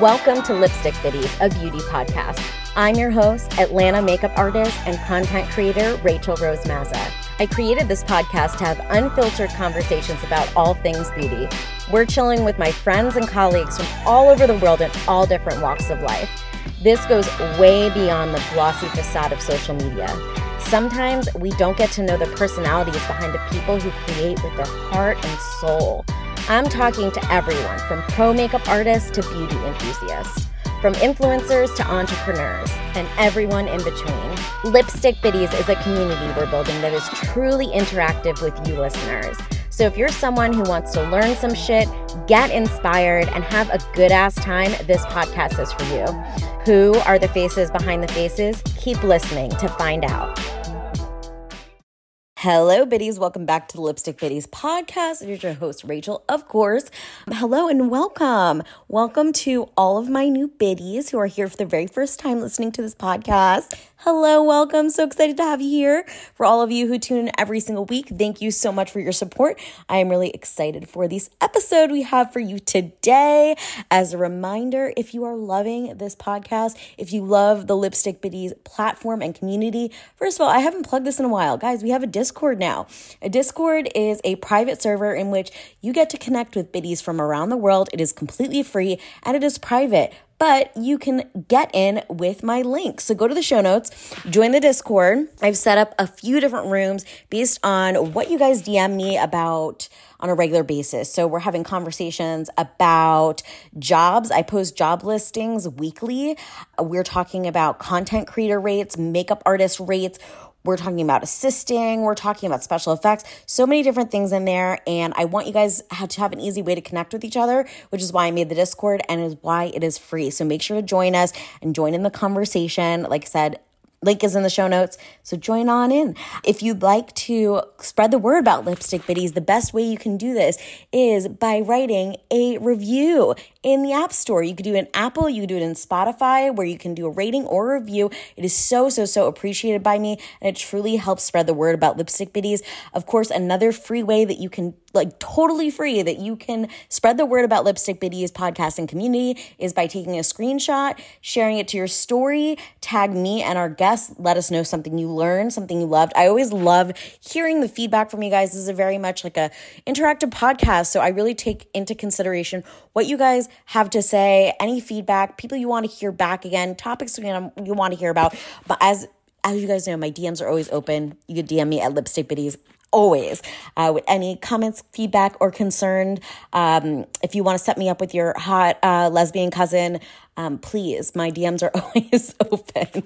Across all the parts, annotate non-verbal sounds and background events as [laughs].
Welcome to Lipstick Biddies, a beauty podcast. I'm your host, Atlanta makeup artist and content creator Rachel Rose Mazza. I created this podcast to have unfiltered conversations about all things beauty. We're chilling with my friends and colleagues from all over the world in all different walks of life. This goes way beyond the glossy facade of social media. Sometimes we don't get to know the personalities behind the people who create with their heart and soul. I'm talking to everyone from pro makeup artists to beauty enthusiasts, from influencers to entrepreneurs, and everyone in between. Lipstick Biddies is a community we're building that is truly interactive with you listeners. So if you're someone who wants to learn some shit, get inspired, and have a good ass time, this podcast is for you. Who are the faces behind the faces? Keep listening to find out. Hello, biddies. Welcome back to the Lipstick Biddies podcast. Here's your host, Rachel, of course. Hello and welcome. Welcome to all of my new biddies who are here for the very first time listening to this podcast. Hello, welcome. So excited to have you here. For all of you who tune in every single week, thank you so much for your support. I am really excited for this episode we have for you today. As a reminder, if you are loving this podcast, if you love the Lipstick Biddies platform and community, first of all, I haven't plugged this in a while. Guys, we have a Discord now. A Discord is a private server in which you get to connect with biddies from around the world. It is completely free and it is private but you can get in with my link. So go to the show notes, join the Discord. I've set up a few different rooms based on what you guys DM me about on a regular basis. So we're having conversations about jobs. I post job listings weekly. We're talking about content creator rates, makeup artist rates. We're talking about assisting. We're talking about special effects. So many different things in there. And I want you guys to have an easy way to connect with each other, which is why I made the Discord and is why it is free. So make sure to join us and join in the conversation. Like I said, Link is in the show notes, so join on in. If you'd like to spread the word about Lipstick Biddies, the best way you can do this is by writing a review in the App Store. You could do it in Apple, you could do it in Spotify, where you can do a rating or a review. It is so, so, so appreciated by me, and it truly helps spread the word about Lipstick Biddies. Of course, another free way that you can like totally free that you can spread the word about Lipstick Biddies podcast and community is by taking a screenshot, sharing it to your story, tag me and our guests, let us know something you learned, something you loved. I always love hearing the feedback from you guys. This is a very much like a interactive podcast, so I really take into consideration what you guys have to say, any feedback, people you want to hear back again, topics you want to hear about. But as as you guys know, my DMs are always open. You can DM me at Lipstick Biddies always uh, with any comments feedback or concerned um, if you want to set me up with your hot uh, lesbian cousin um, please my dms are [laughs] always open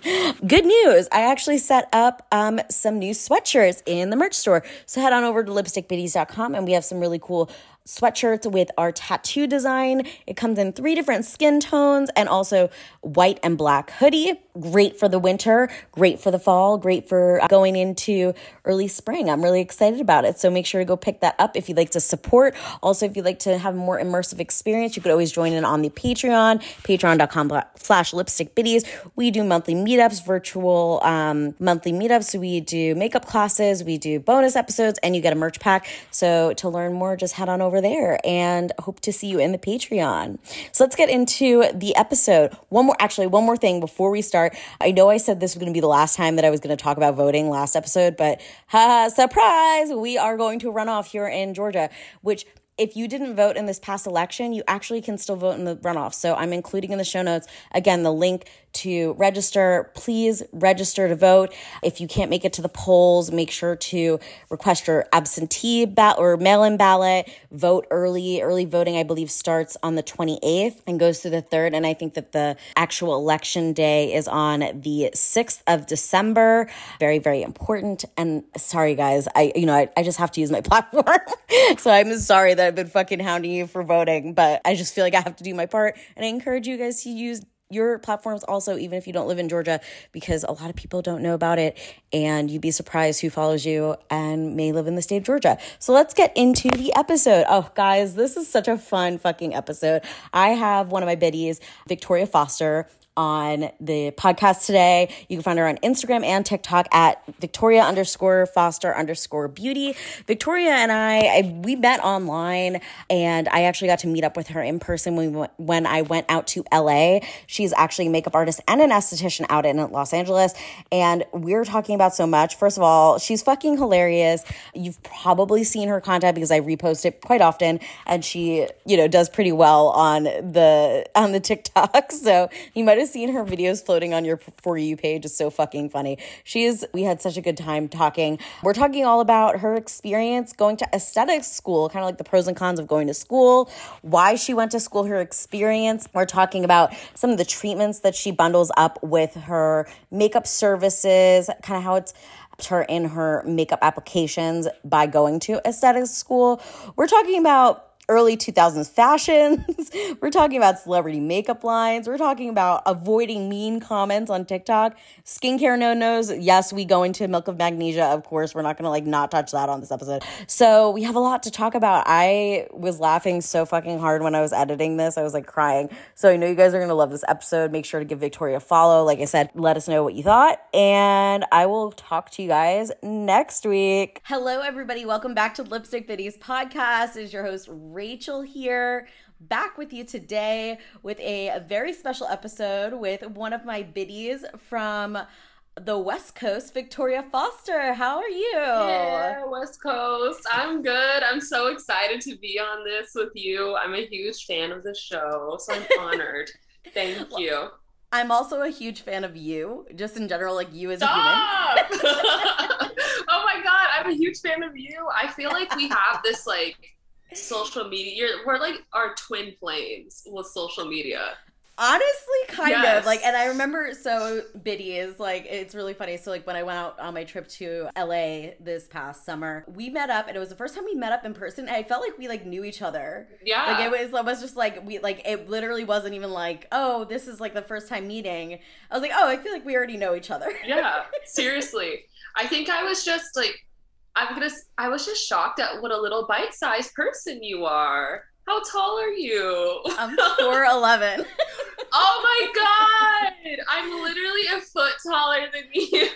good news i actually set up um, some new sweatshirts in the merch store so head on over to lipstickbiddies.com and we have some really cool sweatshirts with our tattoo design. It comes in three different skin tones and also white and black hoodie. Great for the winter, great for the fall, great for going into early spring. I'm really excited about it. So make sure to go pick that up if you'd like to support. Also, if you'd like to have a more immersive experience, you could always join in on the Patreon, patreon.com slash lipstick biddies. We do monthly meetups, virtual um, monthly meetups. We do makeup classes, we do bonus episodes, and you get a merch pack. So to learn more, just head on over there and hope to see you in the Patreon. So let's get into the episode. One more, actually, one more thing before we start. I know I said this was going to be the last time that I was going to talk about voting last episode, but ha, surprise, we are going to run off here in Georgia, which if you didn't vote in this past election, you actually can still vote in the runoff. So I'm including in the show notes, again, the link to register. Please register to vote. If you can't make it to the polls, make sure to request your absentee ballot or mail in ballot. Vote early. Early voting, I believe, starts on the 28th and goes through the 3rd. And I think that the actual election day is on the 6th of December. Very, very important. And sorry, guys, I, you know, I, I just have to use my [laughs] platform. so I'm sorry that I've been fucking hounding you for voting, but I just feel like I have to do my part. And I encourage you guys to use your platforms also, even if you don't live in Georgia, because a lot of people don't know about it and you'd be surprised who follows you and may live in the state of Georgia. So let's get into the episode. Oh, guys, this is such a fun fucking episode. I have one of my biddies, Victoria Foster on the podcast today. You can find her on Instagram and TikTok at Victoria underscore Foster underscore Beauty. Victoria and I, I we met online, and I actually got to meet up with her in person when, we, when I went out to LA. She's actually a makeup artist and an esthetician out in Los Angeles, and we're talking about so much. First of all, she's fucking hilarious. You've probably seen her content because I repost it quite often, and she, you know, does pretty well on the on the TikTok. [laughs] So you might have seen her videos floating on your for you page. It's so fucking funny. She is. We had such a good time talking. We're talking all about her experience going to aesthetics school, kind of like the pros and cons of going to school, why she went to school, her experience. We're talking about some of the treatments that she bundles up with her makeup services, kind of how it's her in her makeup applications by going to aesthetics school. We're talking about early 2000s fashions. [laughs] We're talking about celebrity makeup lines. We're talking about avoiding mean comments on TikTok, skincare no nos. Yes, we go into milk of magnesia. Of course, we're not going to like not touch that on this episode. So we have a lot to talk about. I was laughing so fucking hard when I was editing this. I was like crying. So I know you guys are going to love this episode. Make sure to give Victoria a follow. Like I said, let us know what you thought. And I will talk to you guys next week. Hello, everybody. Welcome back to Lipstick Biddies podcast. Is your host, here, back with you today with a, very special episode with one of my biddies from the West Coast, Victoria Foster. How are you? Yeah, West Coast. I'm good. I'm so excited to be on this with you. I'm a huge fan of the show, so I'm [laughs] honored. Thank you. I'm also a huge fan of you, just in general, like you as a human. [laughs] [laughs] oh my god, I'm a huge fan of you. I feel like we have this like social media. You're, we're like our twin flames with social media. Honestly, kind yes. of like, and I remember so Biddy is like it's really funny. So like when I went out on my trip to LA this past summer, we met up, and it was the first time we met up in person. And I felt like we like knew each other. Yeah, like it was it was just like we like it literally wasn't even like oh this is like the first time meeting. I was like oh I feel like we already know each other. yeah, [laughs] seriously. I think I was just like I'm gonna. I was just shocked at what a little bite-sized person you are. How tall are you? I'm [laughs] four eleven. oh my god! I'm literally a foot taller than you.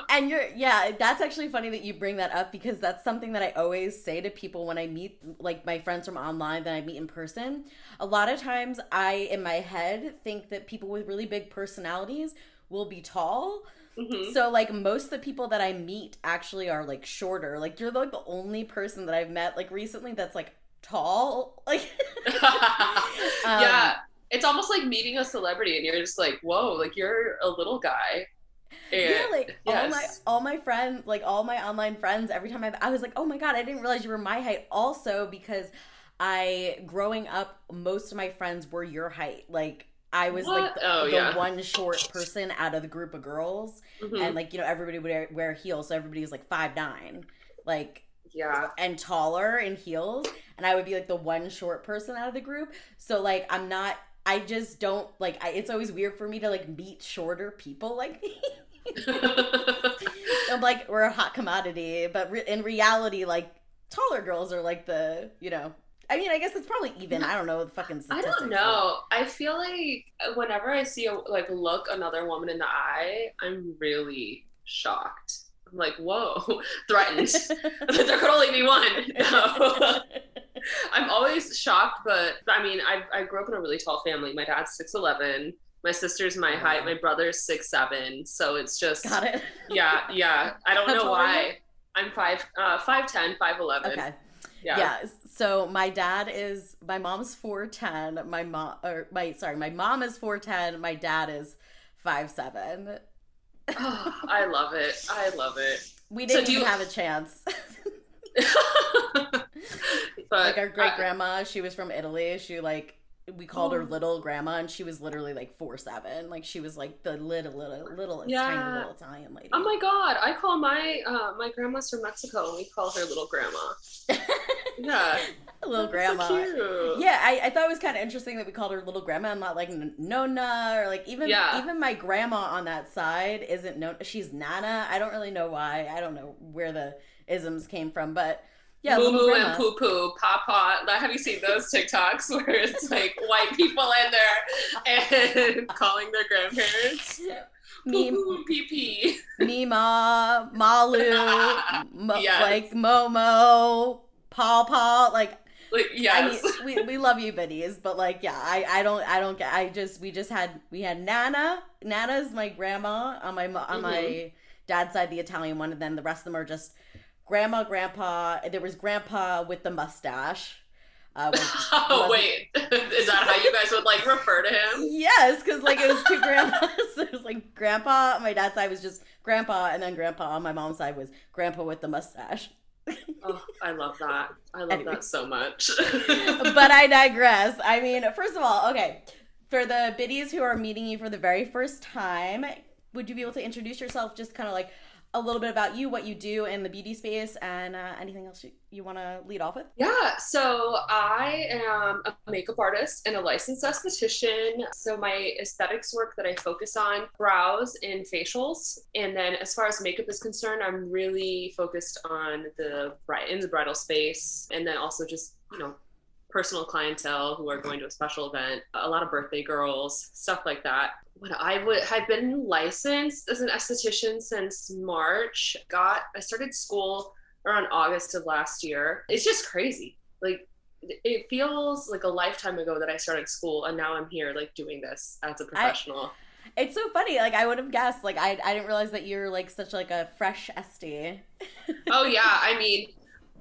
[laughs] and you're yeah. That's actually funny that you bring that up because that's something that I always say to people when I meet like my friends from online that I meet in person. A lot of times, I in my head think that people with really big personalities will be tall Mm-hmm. So like most of the people that I meet actually are like shorter. Like you're like the only person that I've met like recently that's like tall. [laughs] Like [laughs] um, Yeah. It's almost like meeting a celebrity and you're just like, whoa, like you're a little guy. And, yeah, like yes. all my all my friends, like all my online friends, every time I I was like, oh my god, I didn't realize you were my height. Also because I growing up, most of my friends were your height. Like I was what? like the, oh, the yeah. one short person out of the group of girls, mm-hmm. and like you know everybody would wear, wear heels, so everybody was like five nine, like yeah, and taller in heels, and I would be like the one short person out of the group. So like I'm not, I just don't like. I, it's always weird for me to like meet shorter people like me. [laughs] I'm like we're a hot commodity, but re- in reality, like taller girls are like the you know I mean, I guess it's probably even. I don't know the fucking. I don't know. I feel like whenever I see a like look another woman in the eye, I'm really shocked. I'm like, whoa, [laughs] threatened. [laughs] [laughs] there could only be one. No. I'm always shocked, but I mean, I I grew up in a really tall family. My dad's six eleven. My sister's my oh, height. My brother's six seven. So it's just got it. Yeah, yeah. I don't How know why. I'm five, uh, five ten, five eleven. Okay. Yeah. yeah. So my dad is my mom's four ten. My mom or my sorry, my mom is four ten. My dad is five seven. oh, [laughs] I love it. I love it. We didn't so even you... have a chance. [laughs] [laughs] but, like our great grandma, she was from Italy. She like we called oh. her little grandma and she was literally like four seven. Like she was like the little little little yeah. tiny little italian lady. Oh my god i call my uh my grandma's from mexico and we call her little grandma. [laughs] Yeah. Little grandma. so yeah I, I thought it was kind of interesting that we called her little grandma and not like nona or like even yeah. even my grandma on that side isn't known she's nana. I don't really know why. I don't know where the isms came from but Yeah, Moo Moo and Poo Poo, Papa. Have you seen those TikToks [laughs] where it's [laughs] like white people in there and [laughs] calling their grandparents? Me, Pee Pee. Mima, Malu, Mo- Yes. like Momo, Paw Paw, like Like, yes. I mean, we, we love you biddies, but like, yeah, I, I don't, I don't get, I just, we just had, we had Nana. Nana's my grandma on my, on my Mhm. dad's side, the Italian one. And then the rest of them are just grandma, grandpa. There was grandpa with the mustache. Uh, [laughs] was- oh, wait. [laughs] Is that how you guys would like refer to him? yes, because like it was two [laughs] grandpas. it was like grandpa on my dad's side was just grandpa, and then grandpa on my mom's side was grandpa with the mustache. Oh, I love that. I love that so much. but I digress. I mean, first of all, okay, for the biddies who are meeting you for the very first time, would you be able to introduce yourself, just kind of like a little bit about you, what you do in the beauty space, and uh, anything else you, you want to lead off with? Yeah, so I am a makeup artist and a licensed esthetician. So my aesthetics work that I focus on brows and facials, and then as far as makeup is concerned, I'm really focused on the in the bridal space, and then also just you know personal clientele who are going to a special event, a lot of birthday girls, stuff like that. What I would have been licensed as an esthetician since March. Got I started school around August of last year. It's just crazy. Like it feels like a lifetime ago that I started school and now I'm here like doing this as a professional. It's so funny. Like I would have guessed. Like I, I didn't realize that you're like such like a fresh esty. oh yeah, I mean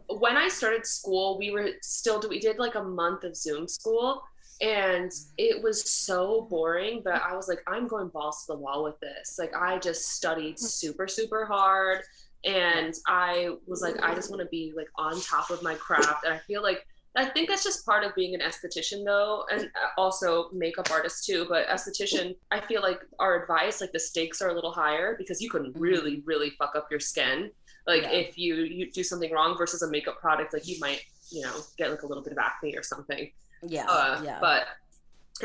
when I started school, we were still we did like a month of Zoom school and it was so boring, but I was like I'm going balls to the wall with this. Like I just studied super super hard and I was like I just want to be like on top of my craft and I feel like I think that's just part of being an esthetician, though, and uh, also makeup artist too. But esthetician, I feel like our advice, like the stakes are a little higher because you can really, really fuck up your skin. Like Yeah. if you you do something wrong versus a makeup product, like you might, you know, get like a little bit of acne or something. Yeah, Uh, yeah. But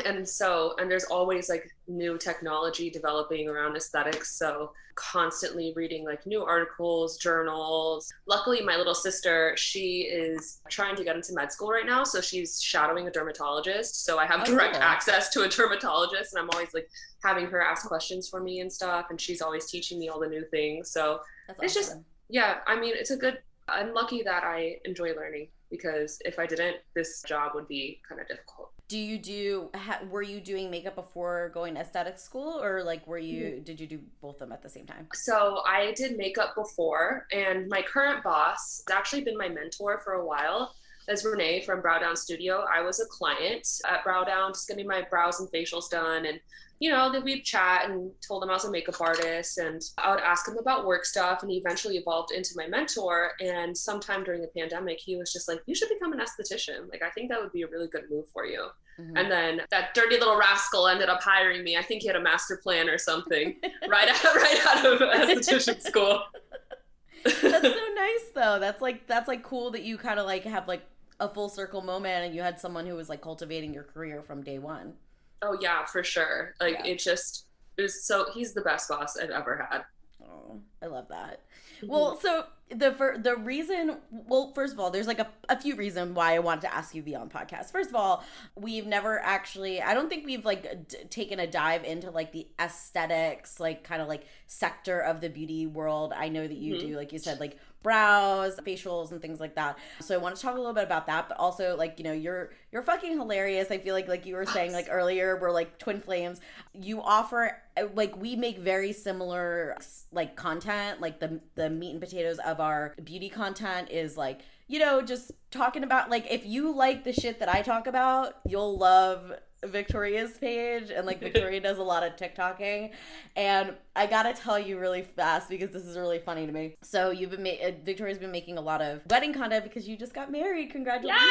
and so and there's always like new technology developing around aesthetics. So constantly reading like new articles, journals. Luckily, my little sister, she is trying to get into med school right now, so she's shadowing a dermatologist. So I have Oh, direct access to a [laughs] dermatologist, and I'm always like having her ask questions for me and stuff. And she's always teaching me all the new things. So That's it's just awesome. Yeah, I mean, it's a good. I'm lucky that I enjoy learning because if I didn't, this job would be kind of difficult. Do you do? Ha, were you doing makeup before going to aesthetic school, or like were you? Mm-hmm. Did you do both of them at the same time? So I did makeup before, and my current boss has actually been my mentor for a while. As Renee from Brow Down Studio, I was a client at Brow Down, just getting my brows and facials done, and you know, then we'd chat and told him I was a makeup artist, and I would ask him about work stuff, and he eventually evolved into my mentor. And sometime during the pandemic, he was just like, "You should become an esthetician. Like, I think that would be a really good move for you." Mhm. And then that dirty little rascal ended up hiring me. I think he had a master plan or something [laughs] right out, right out of esthetician school. [laughs] That's so [laughs] nice though. That's like that's like cool that you kind of like have like a full circle moment and you had someone who was like cultivating your career from day one. oh yeah, for sure. Like Yeah. it just it was so he's the best boss I've ever had. Oh, I love that. Well, so the for the reason, well, first of all, there's like a, a few reasons why I wanted to ask you to be on podcast. First of all, we've never actually, I don't think we've like d- taken a dive into like the aesthetics, like kind of like sector of the beauty world. I know that you Mhm. do, like you said, like brows, facials, and things like that. So I want to talk a little bit about that, but also like you know, you're you're fucking hilarious. I feel like like you were saying like earlier, we're like twin flames. You offer like we make very similar like content. Like the the meat and potatoes of our beauty content is like you know just talking about like if you like the shit that I talk about, you'll love Victoria's page and like [laughs] Victoria does a lot of TikToking and I gotta tell you really fast because this is really funny to me. So you've been ma- uh, Victoria's been making a lot of wedding content because you just got married. Congratulations!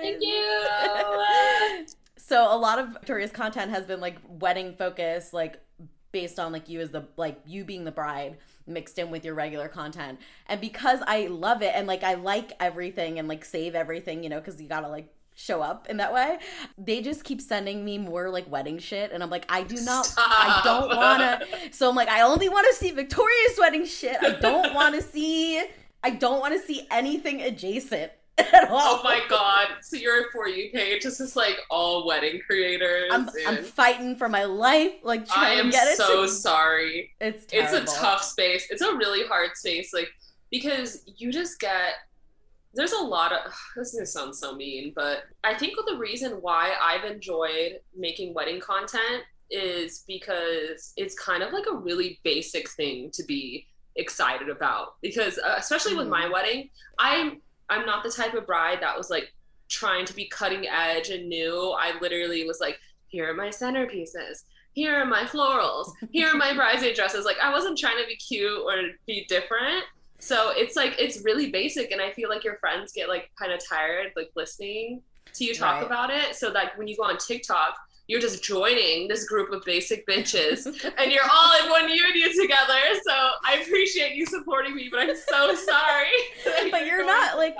Thank you. [laughs] So a lot of Victoria's content has been like wedding focused, like based on like you as the like you being the bride mixed in with your regular content. And because I love it and like I like everything and like save everything, you know, because you gotta like show up in that way. They just keep sending me more like wedding shit and I'm like, I do not I don't wanna [laughs] so I'm like, I only wanna see Victoria's wedding shit. I don't wanna see I don't want to see anything adjacent [laughs] at all. Oh my god! So your for you page is just like all wedding creators. I'm, I'm fighting for my life, like I am to get it. so to, sorry. it's It's a tough space. It's a really hard space, like because you just get. There's a lot of. [sighs] This is gonna sound so mean, but I think the reason why I've enjoyed making wedding content is because it's kind of like a really basic thing to be excited about. Because uh, especially with Mhm. my wedding, I'm I'm not the type of bride that was like trying to be cutting edge and new. I literally was like, here are my centerpieces. Here are my florals. Here are my [laughs] bridesmaid dresses. Like I wasn't trying to be cute or be different. So it's like it's really basic and I feel like your friends get like kind of tired like listening to you talk Right. about it. So like when you go on TikTok, you're just joining this group of basic bitches [laughs] and you're all in one union together. So I appreciate you supporting me, but I'm so sorry. [laughs] But you're going not, like-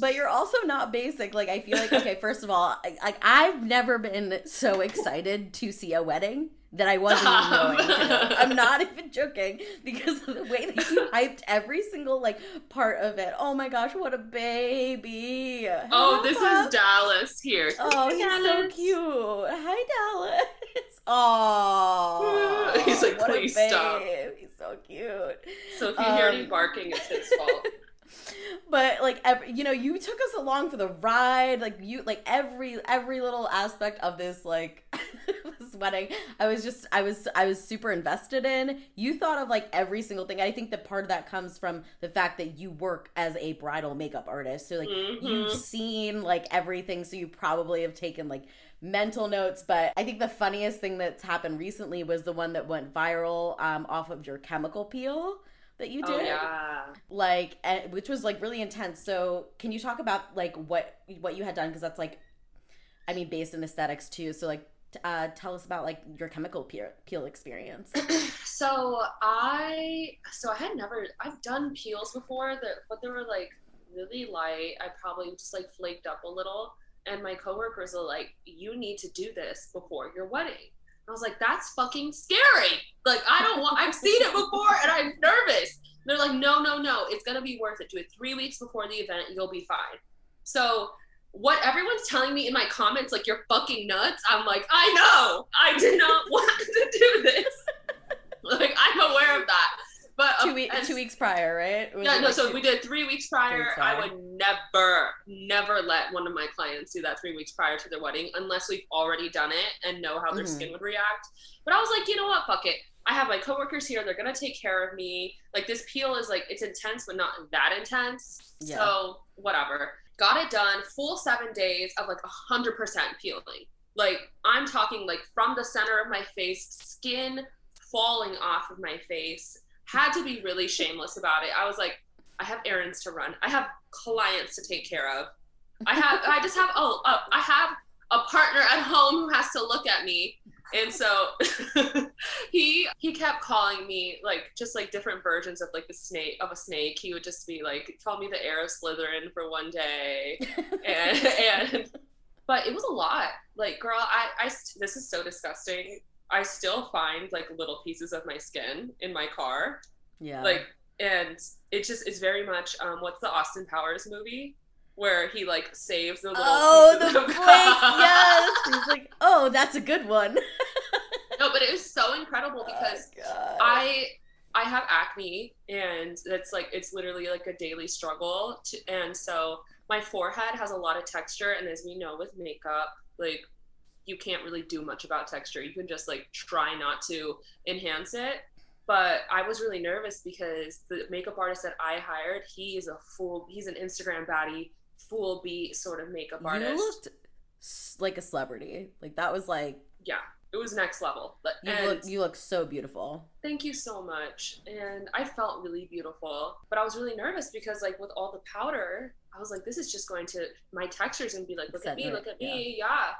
but you're also not basic. Like I feel like okay, first of all, like I've never been so excited to see a wedding that I wasn't even [laughs] Stop. going [laughs] to. I'm not even joking because of the way that you [laughs] hyped every single like part of it. Oh my gosh, what a baby! Oh, this is Dallas here. Oh, he's so cute. Hi, Dallas. Oh, He's like, "Please stop." He's so cute. So if you hear Um, any barking, it's his fault. [laughs] but like every, you know you took us along for the ride like you like every every little aspect of this like [laughs] this wedding i was just i was i was super invested in. You thought of like every single thing i think that part of that comes from the fact that you work as a bridal makeup artist. So like you've Mhm. seen like everything so you probably have taken like mental notes but i think the funniest thing that's happened recently was the one that went viral um, off of your chemical peel that you did Oh yeah. like and, which was like really intense so can you talk about like what what you had done because that's like i mean based in aesthetics too so like t- uh tell us about like your chemical peel, peel experience [clears throat] so I so I had never I've done peels before that but they were like really light. I probably just like flaked up a little. And my coworkers are like, you need to do this before your wedding. I was like, that's fucking scary. Like I don't want I've seen it before and I'm nervous. They're like, no, no, no, it's gonna be worth it. Do it three weeks before the event, you'll be fine. So what everyone's telling me in my comments, like you're fucking nuts. I'm like, I know. I did not [laughs] want to do this. like I'm aware of that. But two, um, we- two weeks prior right Was yeah, no. like, So we did three weeks prior. I would never, never let one of my clients do that three weeks prior to their wedding unless we've already done it and know how their Mhm. skin would react. But I was like, you know what? Fuck it. I have my coworkers here. They're gonna take care of me. Like this peel is like it's intense, but not that intense. Yeah. So whatever. Got it done. Full seven days of like a hundred percent peeling. Like I'm talking like from the center of my face, skin falling off of my face. Had to be really shameless about it. I was like, I have errands to run. I have clients to take care of. I have. I just have. Oh, uh, I have a partner at home who has to look at me, and so [laughs] he he kept calling me like just like different versions of like the snake of a snake. He would just be like, call me the heir of Slytherin for one day, [laughs] and and but it was a lot. Like, girl, I I this is so disgusting. I still find like little pieces of my skin in my car, yeah. Like, and it just is very much um, what's the Austin Powers movie? Where he like saves the little oh the flakes yes. He's like oh that's a good one. [laughs] No, but it was so incredible because Oh, I I have acne and it's like it's literally like a daily struggle to, and so my forehead has a lot of texture and as we know with makeup like you can't really do much about texture. You can just like try not to enhance it. But I was really nervous because the makeup artist that I hired he is a full he's an Instagram baddie full beat sort of makeup artist. you looked like a celebrity. Like that was like yeah it was next level. But you look you look so beautiful. Thank you so much. And I felt really beautiful, but I was really nervous because, like, with all the powder, I was like, this is just going to, my texture's gonna be like, look at me, look at me, yeah.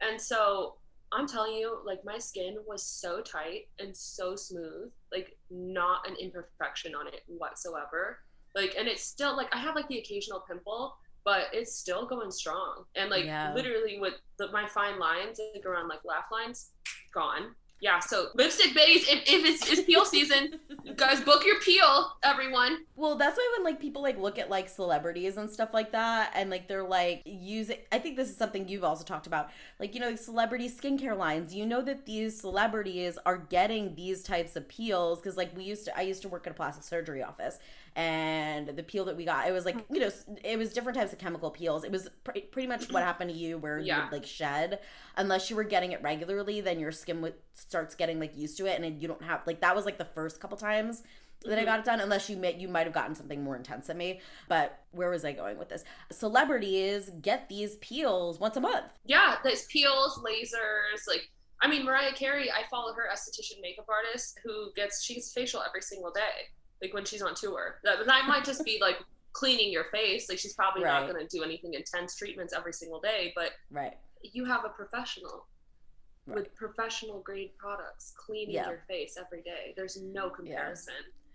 And so I'm telling you, like, my skin was so tight and so smooth, like, not an imperfection on it whatsoever. Like, and it's still, like, I have, like, the occasional pimple, but it's still going strong. And, like, Yeah. literally with the, my fine lines, like, around, like, laugh lines, gone yeah, so lipstick biddies, if, if it's, it's peel season, [laughs] guys, book your peel, everyone. Well, that's why when like people like look at like celebrities and stuff like that, and like they're like using. I think this is something you've also talked about, like you know, celebrity skincare lines. You know that these celebrities are getting these types of peels because like we used to. I used to work at a plastic surgery office, and the peel that we got, it was like you know, it was different types of chemical peels. It was pr- pretty much what happened to you, where Yeah. you would like shed. Unless you were getting it regularly, then your skin would starts getting like used to it, and you don't have like that was like the first couple times that I Mhm. got it done. Unless you may, you might have gotten something more intense than me. But where was I going with this? Celebrities get these peels once a month. Yeah, there's peels, lasers, like I mean Mariah Carey, I follow her esthetician makeup artist who gets she gets facial every single day. Like when she's on tour. That, that might just be like cleaning your face. Like she's probably Right. not gonna do anything intense treatments every single day, but Right. you have a professional Right. with professional grade products cleaning Yeah. your face every day. There's no comparison.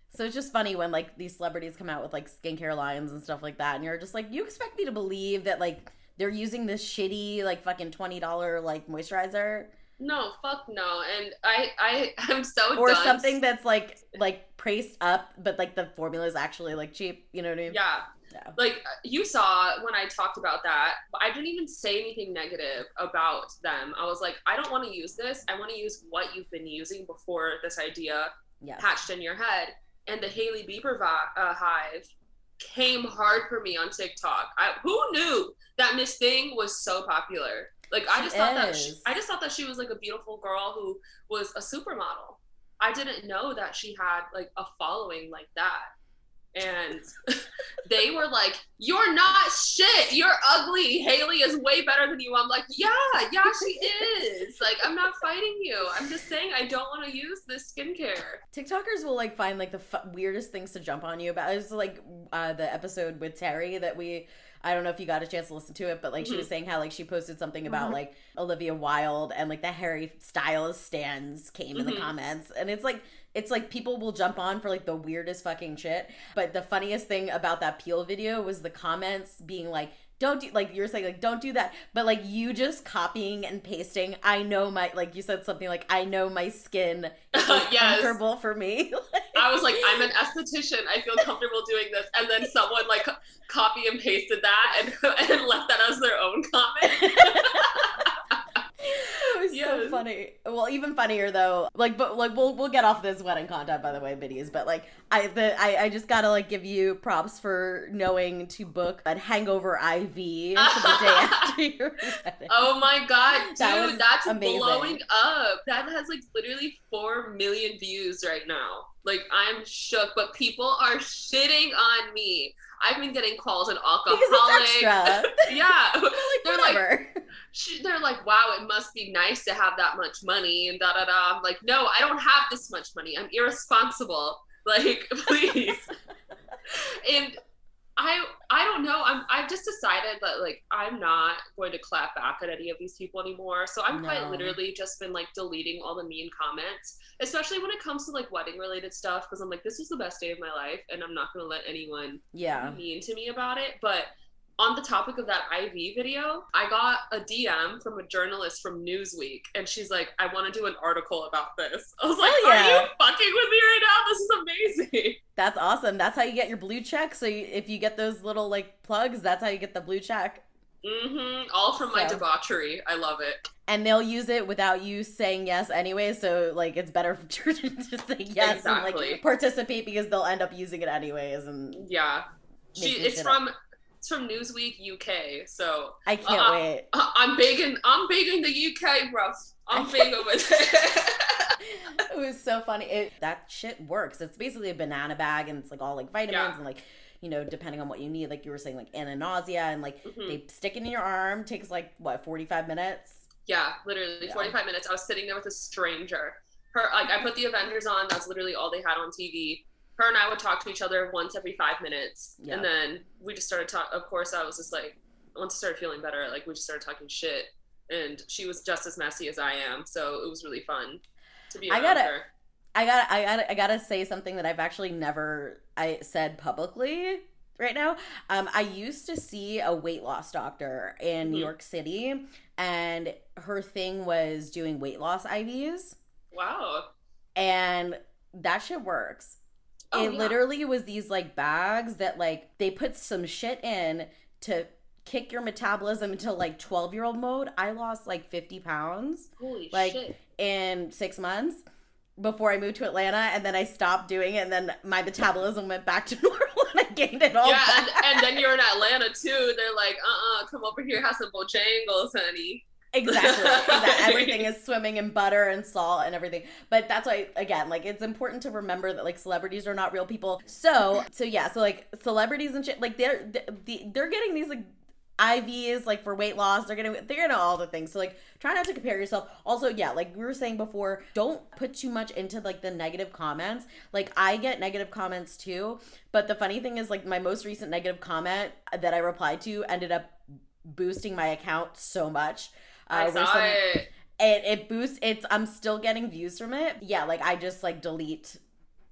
So it's just funny when like these celebrities come out with like skincare lines and stuff like that, and you're just like, you expect me to believe that like they're using this shitty like fucking twenty dollar like moisturizer No, fuck no. And I I [laughs] I'm so or done. something that's like like priced up, but like the formula is actually like cheap. You know what I mean? Yeah. Yeah. Like you saw when I talked about that, I didn't even say anything negative about them. I was like, I don't want to use this. I want to use what you've been using before this idea Yes. hatched in your head. And the Hailey Bieber vi- uh, hive came hard for me on TikTok. I, who knew that Miss Thing was so popular? Like I She just thought that she. I just thought that she was like a beautiful girl who was a supermodel. I didn't know that she had like a following like that. And [laughs] they were like, "You're not shit. You're ugly. Hailey is way better than you." I'm like, "Yeah, yeah, she [laughs] is. Like, I'm not fighting you. I'm just saying I don't want to use this skincare." TikTokers will like find like the fu- weirdest things to jump on you about. It was like uh, the episode with Terry that we. I don't know if you got a chance to listen to it, but like she was saying how like she posted something about Mhm. like Olivia Wilde and like the Harry Styles stands came in the Mhm. comments, and it's like it's like people will jump on for like the weirdest fucking shit. But the funniest thing about that peel video was the comments being like. Don't do like you're saying like don't do that, but like you just copying and pasting. I know my like you said something like I know my skin [laughs] is Yes. comfortable for me. [laughs] I was like, "I'm an esthetician. I feel comfortable doing this." And then someone like copy and pasted that and [laughs] and left that as their own comment. Was so funny. Well, even funnier though. Like, but like we'll we'll get off this wedding content by the way, biddies. But like, I the I, I just gotta like give you props for knowing to book a hangover IV for the day [laughs] after your wedding. Oh my god, [laughs] dude, That that's amazing. blowing up. That has like literally four million views right now. Like I'm shook, but people are shitting on me. I've been getting calls an alcoholic. [laughs] Yeah, [laughs] like, They're like- whatever. She- they're like, wow, it must be nice to have that much money and da da da. I'm like, no, I don't have this much money. I'm irresponsible. Like, [laughs] please. and I I don't know. I'm I've just decided that like I'm not going to clap back at any of these people anymore. So I'm quite literally just been like deleting all the mean comments, especially when it comes to like wedding related stuff. Because I'm like, this is the best day of my life, and I'm not gonna let anyone yeah. mean to me about it. But on the topic of that IV video, I got a DM from a journalist from Newsweek, and she's like, I want to do an article about this. I was like, Hell yeah. Are you fucking with me right now? This is amazing. [laughs] That's awesome. That's how you get your blue check. So you, if you get those little like plugs, that's how you get the blue check. Mm-hmm. All from my debauchery. I love it. and they'll use it without you saying yes anyway so like it's better [laughs] to just say yes and like participate because they'll end up using it anyways and Yeah. She, it's from it's from Newsweek UK. So i can't Uh-uh. wait I- I'm big in I'm big in the UK, bro. I'm [laughs] big over there. [laughs] it was so funny it, that shit works it's basically a banana bag and it's like all like vitamins Yeah. and like you know depending on what you need like you were saying like nausea and like Mhm. they stick it in your arm takes like what 45 minutes Yeah, literally Yeah. 45 minutes. I was sitting there with a stranger. Her like I put the Avengers on, that's literally all they had on TV. Her and I would talk to each other once every 5 minutes. Yeah. And then we just started talking of course I was just like once I started feeling better, like we just started talking shit and she was just as messy as I am, so it was really fun to be I gotta- her. I got I got I gotta say something that I've actually never I said publicly right now. Um, I used to see a weight loss doctor in New Mhm. York City, and her thing was doing weight loss IVs. Wow. And that shit works. Oh, it yeah. literally was these like bags that like they put some shit in to kick your metabolism into like 12 year old mode. I lost like 50 pounds Holy like shit. in six months before I moved to Atlanta, and then I stopped doing it, and then my metabolism went back to [laughs] normal, and I gained it all Yeah, back. and, and then you're in Atlanta too. They're like, uh uh come over here, have some bojangles, honey. Exactly. Everything [laughs] is swimming in butter and salt and everything. But that's why again, like it's important to remember that like celebrities are not real people. So, so yeah, so like celebrities and shit like they're they're, they're getting these like IVs like for weight loss. They're getting they're getting all the things. So like try not to compare yourself. Also, yeah, like we were saying before, don't put too much into like the negative comments. Like I get negative comments too, but the funny thing is like my most recent negative comment that I replied to ended up boosting my account so much. I Uh, saw some- it. it it boosts it's i'm still getting views from it. Yeah like i just like delete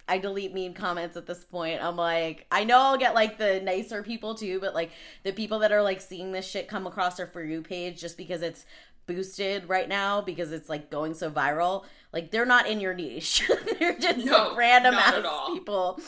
i delete mean comments at this point. I'm like i know i'll get like the nicer people too but like the people that are like seeing this shit come across their for you page just because it's boosted right now because it's like going so viral like they're not in your niche. [laughs] They're just No, like random ass people.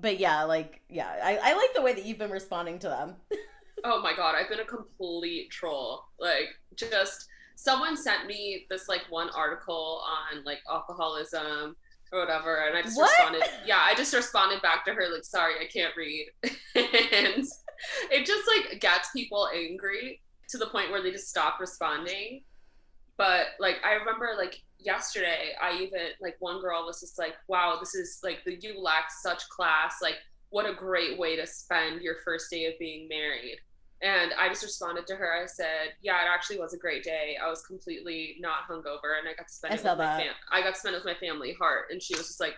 But yeah like yeah I, I like the way that you've been responding to them [laughs] Oh my god, I've been a complete troll. Like, just someone sent me this like one article on like alcoholism or whatever, and I just What? responded. Yeah, I just responded back to her like, "Sorry, I can't read," [laughs] and it just like gets people angry to the point where they just stop responding. But like, I remember like yesterday, I even like one girl was just like, "Wow, this is like the you lack such class. Like, what a great way to spend your first day of being married." And I just responded to her. I said, "Yeah, it actually was a great day. I was completely not hungover, and I got to spend I it with my fam- I got to spend it with my family heart." And she was just like,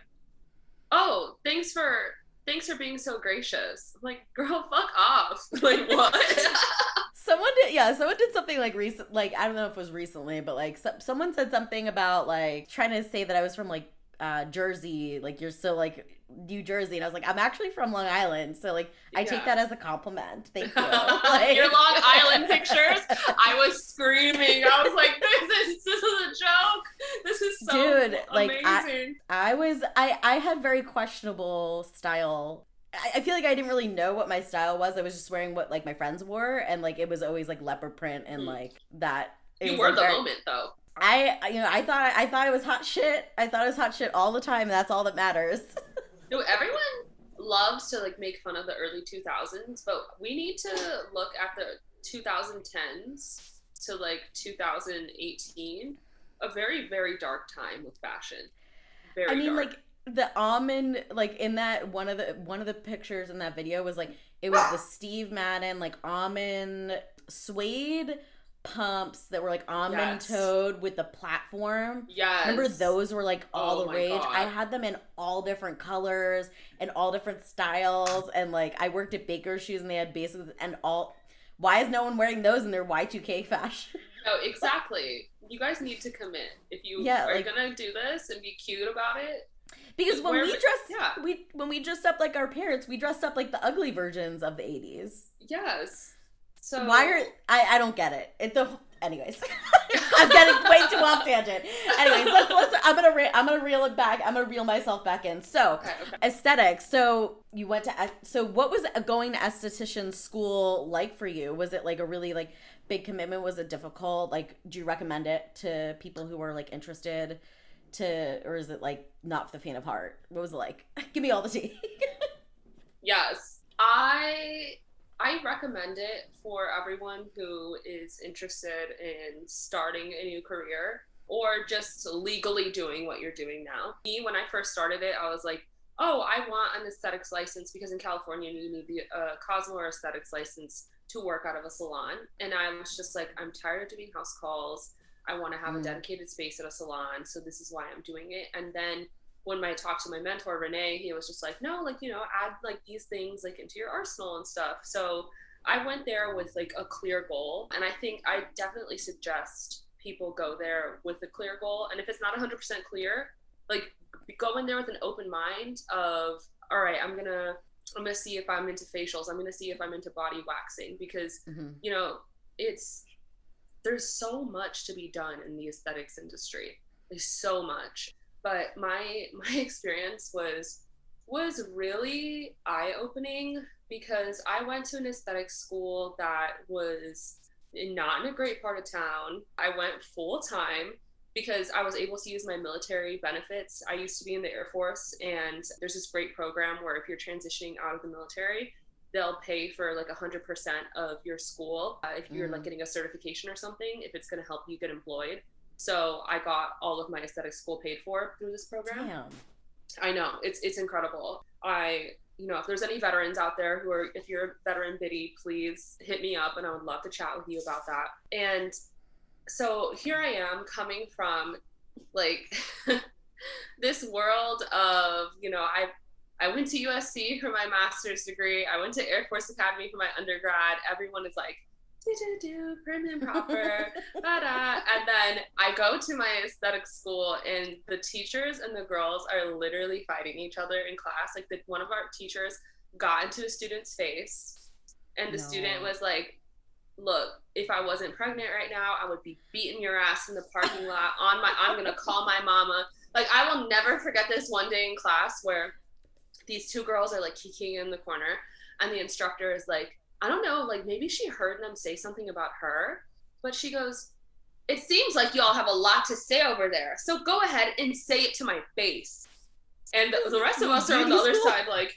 "Oh, thanks for thanks for being so gracious." I'm like, "Girl, fuck off!" [laughs] Like what? [laughs] Someone did, yeah. Someone did something like recent, like I don't know if it was recently, but like so, someone said something about like trying to say that I was from like uh Jersey, like you're so like New Jersey, and I was like I'm actually from Long Island, so like I take that as a compliment. Thank [laughs] you. Like- Your Long Island [laughs] pictures. I was screaming. I was like, "This is this is a joke. This is so Dude, like, I- I was I I had very questionable style. I, feel like I didn't really know what my style was. I was just wearing what like my friends wore, and like it was always like leopard print and Mm. like that. It you were like, the very- moment, though. I you know I thought I thought it was hot shit. I thought it was hot shit all the time. And that's all that matters. [laughs] No, everyone loves to like make fun of the early 2000s, but we need to look at the 2010s to like 2018. A very very dark time with fashion. Very. I mean, dark. like the almond, like in that one of the one of the pictures in that video was like it was the Steve Madden like almond suede pumps that were like almond Yes. toed with the platform. Yes. Remember those were like all Oh the rage. God. I had them in all different colors and all different styles, and like I worked at Baker Shoes and they had basically and all. Why is no one wearing those in their Y two K [laughs] fashion? No, exactly. You guys need to commit. If you Yeah, are like- gonna do this and be cute about it, Because when we dressed, yeah. we when we dressed up like our parents, we dressed up like the ugly versions of the eighties. yes. So Why are I? I don't get it. It the anyways. [laughs] I'm getting way too off tangent. Anyways, let's let's. I'm gonna re- I'm gonna reel it back. I'm gonna reel myself back in. So Okay, okay. aesthetics. So you went to so what was going to esthetician school like for you? Was it like a really like big commitment? Was it difficult? Like, do you recommend it to people who are like interested? To or is it like not for the faint of heart? What was it like? [laughs] Give me all the tea. [laughs] Yes. I I recommend it for everyone who is interested in starting a new career or just legally doing what you're doing now. Me, when I first started it, I was like, oh, I want an aesthetics license because in California you need the uh, Cosmo or aesthetics license to work out of a salon. And I was just like, I'm tired of doing house calls. I want to have Mm. a dedicated space at a salon. So this is why I'm doing it. And then when I talked to my mentor Renee, he was just like, no, like you know, add like these things like into your arsenal and stuff. So I went there with like a clear goal, and I think I definitely suggest people go there with a clear goal. And if it's not 100% clear, like go in there with an open mind of, all right, I'm gonna I'm gonna see if I'm into facials. I'm gonna see if I'm into body waxing because Mhm. you know it's there's so much to be done in the aesthetics industry. There's so much but my [laughs] my experience was was really eye opening because I went to an aesthetic school that was not in a great part of town. I went full time because I was able to use my military benefits. I used to be in the Air Force, and there's this great program where if you're transitioning out of the military, they'll pay for like 100% of your school uh, if you're mm. like getting a certification or something, if it's going to help you get employed. So I got all of my aesthetic school paid for through this program. Damn. I know it's it's incredible. I you know if there's any veterans out there who are if you're a veteran biddy, please hit me up and I would love to chat with you about that. And so here I am coming from like [laughs] this world of you know I I went to USC for my master's degree. I went to Air Force Academy for my undergrad. Everyone is like do do do prim and proper da and then i go to my aesthetic school and the teachers and the girls are literally fighting each other in class. Like the, one of our teachers got into a student's face and the no. student was like look if i wasn't pregnant right now i would be beating your ass in the parking lot on my i'm gonna call my mama. Like i will never forget this one day in class where these two girls are like kicking in the corner and the instructor is like I don't know, like maybe she heard them say something about her, but she goes, It seems like y'all have a lot to say over there. So go ahead and say it to my face. And the, rest of us are on the other side, like,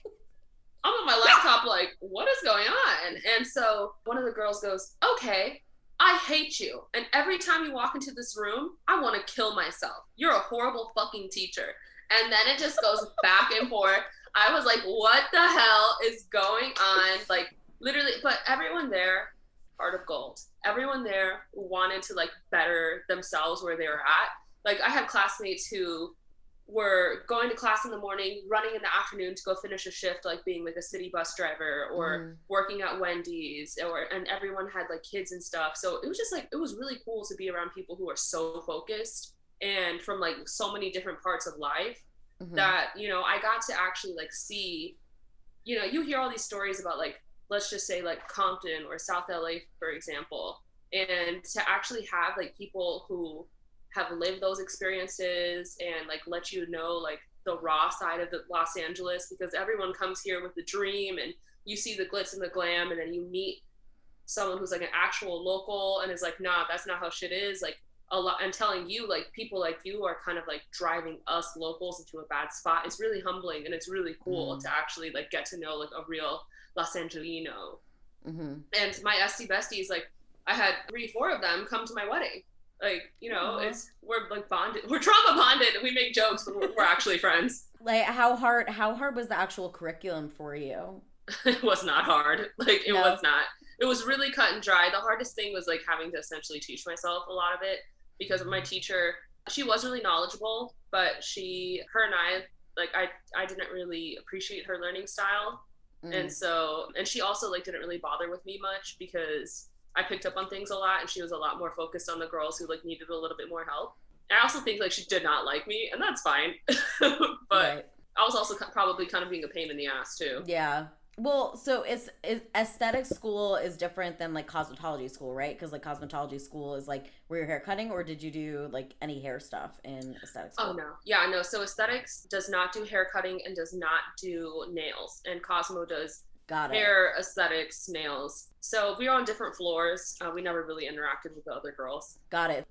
I'm on my laptop, like, what is going on? And so one of the girls goes, Okay, I hate you. And every time you walk into this room, I want to kill myself. You're a horrible fucking teacher. And then it just goes back and forth. I was like, what the hell is going on? Like, literally but everyone there heart of gold everyone there wanted to like better themselves where they were at like i had classmates who were going to class in the morning running in the afternoon to go finish a shift like being like a city bus driver or mm. working at wendy's or and everyone had like kids and stuff so it was just like it was really cool to be around people who are so focused and from like so many different parts of life mm-hmm. that you know i got to actually like see you know you hear all these stories about like let's just say like Compton or South LA, for example, and to actually have like people who have lived those experiences and like let you know like the raw side of the Los Angeles because everyone comes here with the dream and you see the glitz and the glam and then you meet someone who's like an actual local and is like nah that's not how shit is like a lot i'm telling you like people like you are kind of like driving us locals into a bad spot it's really humbling and it's really cool mm. to actually like get to know like a real Los Angelino. Mm-hmm. And my esthi besties, like I had three, four of them come to my wedding. Like you know, Aww. it's we're like bonded, we're trauma bonded. We make jokes, but we're, we're actually friends. [laughs] Like how hard? How hard was the actual curriculum for you? [laughs] it was not hard. Like it no. was not. It was really cut and dry. The hardest thing was like having to essentially teach myself a lot of it because my teacher, she was really knowledgeable, but she, her and I, like I, I didn't really appreciate her learning style Mm. And so, and she also like didn't really bother with me much because I picked up on things a lot and she was a lot more focused on the girls who like needed a little bit more help. I also think like she did not like me and that's fine. [laughs] but right. I was also probably kind of being a pain in the ass too. Yeah. Well, so it's, it's aesthetic school is different than like cosmetology school, right? Because like cosmetology school is like where you're hair cutting, or did you do like any hair stuff in aesthetics? Oh no, yeah, no. So aesthetics does not do hair cutting and does not do nails, and Cosmo does Got it. hair, aesthetics, nails. So we were on different floors. Uh, we never really interacted with the other girls. Got it.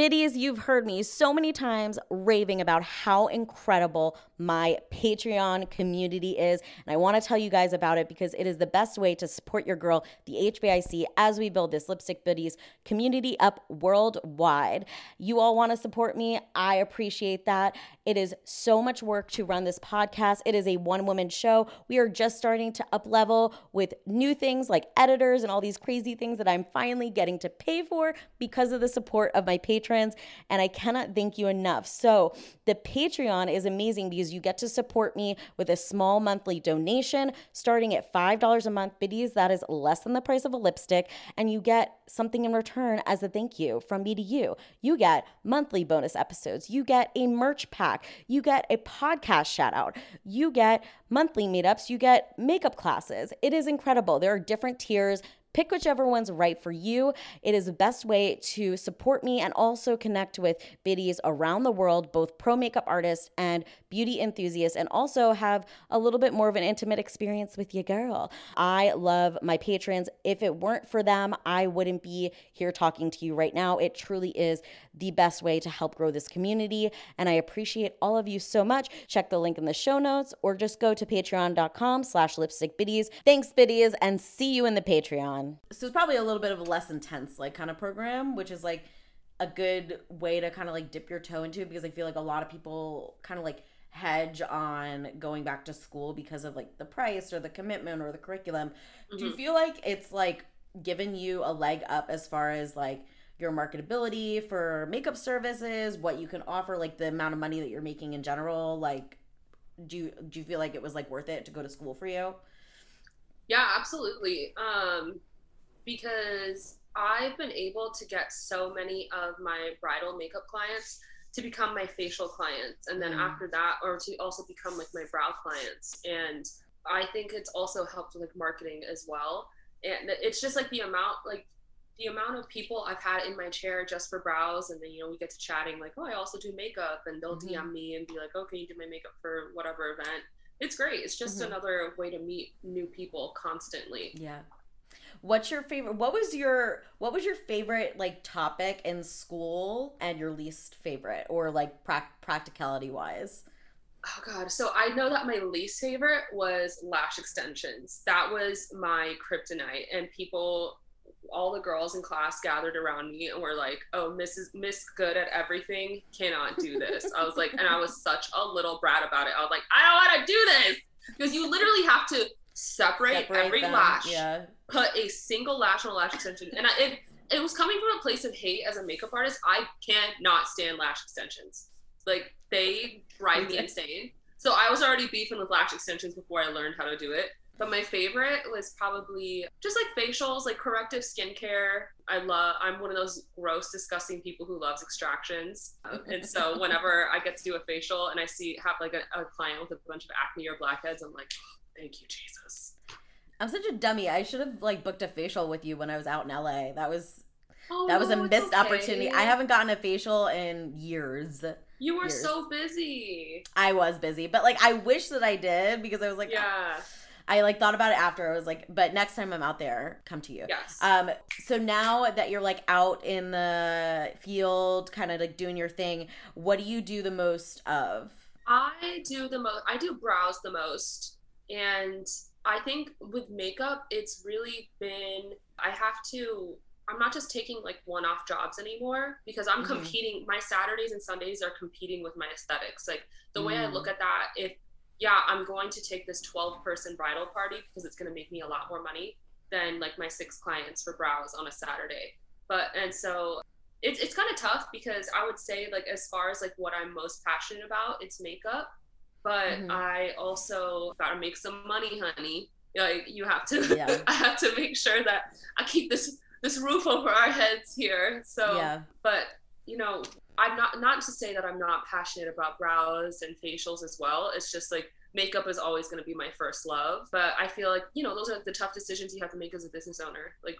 Biddies, you've heard me so many times raving about how incredible my Patreon community is. And I want to tell you guys about it because it is the best way to support your girl, the HBIC, as we build this Lipstick Biddies community up worldwide. You all want to support me. I appreciate that. It is so much work to run this podcast. It is a one woman show. We are just starting to up level with new things like editors and all these crazy things that I'm finally getting to pay for because of the support of my patrons. And I cannot thank you enough. So, the Patreon is amazing because you get to support me with a small monthly donation starting at $5 a month. Biddies, that is less than the price of a lipstick. And you get something in return as a thank you from me to you. You get monthly bonus episodes, you get a merch pack, you get a podcast shout out, you get monthly meetups, you get makeup classes. It is incredible. There are different tiers Pick whichever one's right for you. It is the best way to support me and also connect with biddies around the world, both pro makeup artists and beauty enthusiasts, and also have a little bit more of an intimate experience with your girl. I love my patrons. If it weren't for them, I wouldn't be here talking to you right now. It truly is the best way to help grow this community, and I appreciate all of you so much. Check the link in the show notes or just go to patreon.com slash lipstick biddies. Thanks, biddies, and see you in the Patreon. So it's probably a little bit of a less intense like kind of program, which is like a good way to kind of like dip your toe into it because I feel like a lot of people kind of like hedge on going back to school because of like the price or the commitment or the curriculum. Mm-hmm. Do you mm-hmm. feel like it's like given you a leg up as far as like your marketability for makeup services, what you can offer, like the amount of money that you're making in general? Like, do you do you feel like it was like worth it to go to school for you? Yeah, absolutely. Um, because I've been able to get so many of my bridal makeup clients to become my facial clients and then mm. after that or to also become like my brow clients. And i think it's also helped with like marketing as well. And it's just like the amount like the amount of people i've had in my chair just for brows and then you know we get to chatting like oh i also do makeup. And they'll mm-hmm. dm me and be like oh can you do my makeup for whatever event? It's great. It's just mm-hmm. another way to meet new people constantly. Yeah What's your favorite? What was your what was your favorite like topic in school and your least favorite, or like pra- practicality wise? Oh god, so I know that my least favorite was lash extensions. That was my kryptonite, and people all the girls in class gathered around me and were like, "Oh, Mrs. Miss Good at everything cannot do this." I was like, and I was such a little brat about it. I was like, "I don't want to do this," because you literally have to separate, separate every them. lash, yeah. put a single lash on a lash extension, and I, it it was coming from a place of hate as a makeup artist. I can't not stand lash extensions. Like they drive me insane. So I was already beefing with lash extensions before I learned how to do it. But my favorite was probably just like facials, like corrective skincare. I love, I'm one of those gross, disgusting people who loves extractions. and so [laughs] whenever I get to do a facial and I see, have like a, a client with a bunch of acne or blackheads, I'm like, Thank you, Jesus. I'm such a dummy. I should have like booked a facial with you when I was out in LA. That was oh, that was a missed okay. opportunity. I haven't gotten a facial in years. You were years. so busy. I was busy, but like I wish that I did because I was like, yeah. I like thought about it after. I was like, but next time I'm out there, come to you. Yes. Um. So now that you're like out in the field, kind of like doing your thing, what do you do the most of? I do the most. I do brows the most. And I think with makeup, it's really been, I have to, I'm not just taking like one off jobs anymore because I'm mm-hmm. competing. My Saturdays and Sundays are competing with my aesthetics. Like the mm. way I look mm. at that, if, yeah, I'm going to take this 12 person bridal party because it's going to make me a lot more money than like my six clients for brows on a Saturday. But, and so it's, it's kind of tough because I would say like as far as like what I'm most passionate about, it's makeup but mm-hmm. I also gotta make some money, honey. Like you have to, yeah. [laughs] I have to make sure that I keep this this roof over our heads here. So, yeah. but you know, I'm not not to say that I'm not passionate about brows and facials as well. It's just like makeup is always going to be my first love. But I feel like you know those are the tough decisions you have to make as a business owner. Like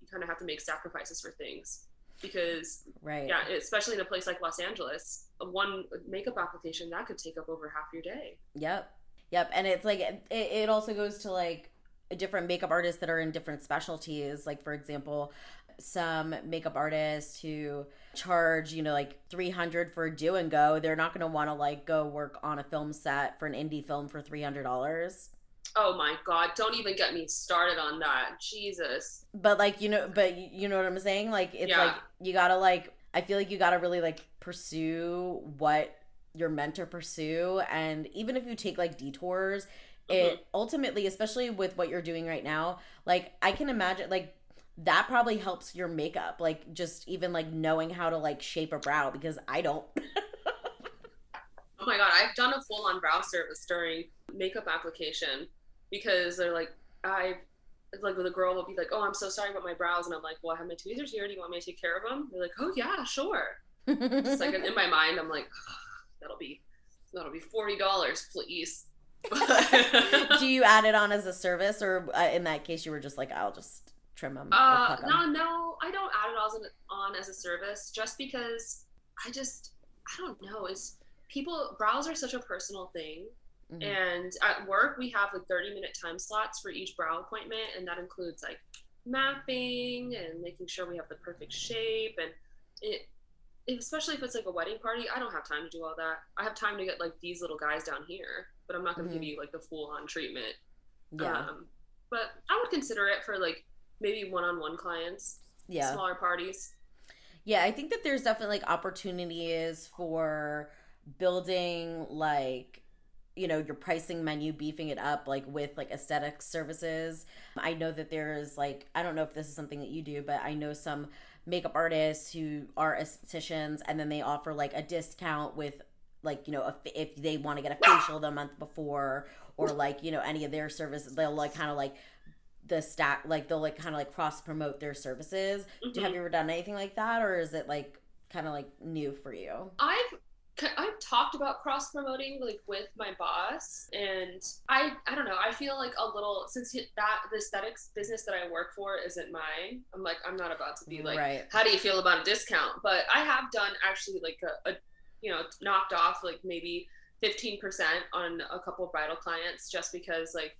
you kind of have to make sacrifices for things because right. yeah especially in a place like los angeles one makeup application that could take up over half your day. Yep. Yep. And it's like it, it also goes to like different makeup artists that are in different specialties. Like for example some makeup artists who charge you know like 300 for a do and go they're not going to want to like go work on a film set for an indie film for $300 Oh my god, don't even get me started on that. Jesus. But like, you know, but you know what I'm saying? Like it's yeah. like you got to like I feel like you got to really like pursue what you're meant to pursue and even if you take like detours, mm-hmm. it ultimately, especially with what you're doing right now, like I can imagine like that probably helps your makeup, like just even like knowing how to like shape a brow because I don't. [laughs] oh my god, I've done a full on brow service during makeup application because they're like, I like the girl will be like, "Oh, I'm so sorry about my brows," and I'm like, "Well, I have my tweezers here. Do you want me to take care of them?" They're like, "Oh yeah, sure." It's like in my mind, I'm like, oh, "That'll be that'll be forty dollars, please." [laughs] Do you add it on as a service, or uh, in that case, you were just like, "I'll just trim them? Uh, no, no, I don't add it on, on as a service just because I just I don't know. It's people brows are such a personal thing. Mm-hmm. And at work, we have like 30 minute time slots for each brow appointment, and that includes like mapping and making sure we have the perfect shape. And it, especially if it's like a wedding party, I don't have time to do all that. I have time to get like these little guys down here, but I'm not going to mm-hmm. give you like the full on treatment. Yeah. Um, but I would consider it for like maybe one on one clients, yeah, smaller parties. Yeah, I think that there's definitely like opportunities for building like you know your pricing menu beefing it up like with like aesthetic services. I know that there's like i don't know if this is something that you do but i know some makeup artists who are estheticians and then they offer like a discount with like you know if, if they want to get a facial the month before or like you know any of their services they'll like kind of like the stack like they'll like kind of like cross promote their services. Mm-hmm. do have you ever done anything like that or is it like kind of like new for you? I've I've talked about cross promoting like with my boss, and I I don't know. I feel like a little since that the aesthetics business that I work for isn't mine. I'm like I'm not about to be like, right. how do you feel about a discount? But I have done actually like a, a you know knocked off like maybe 15% on a couple of bridal clients just because like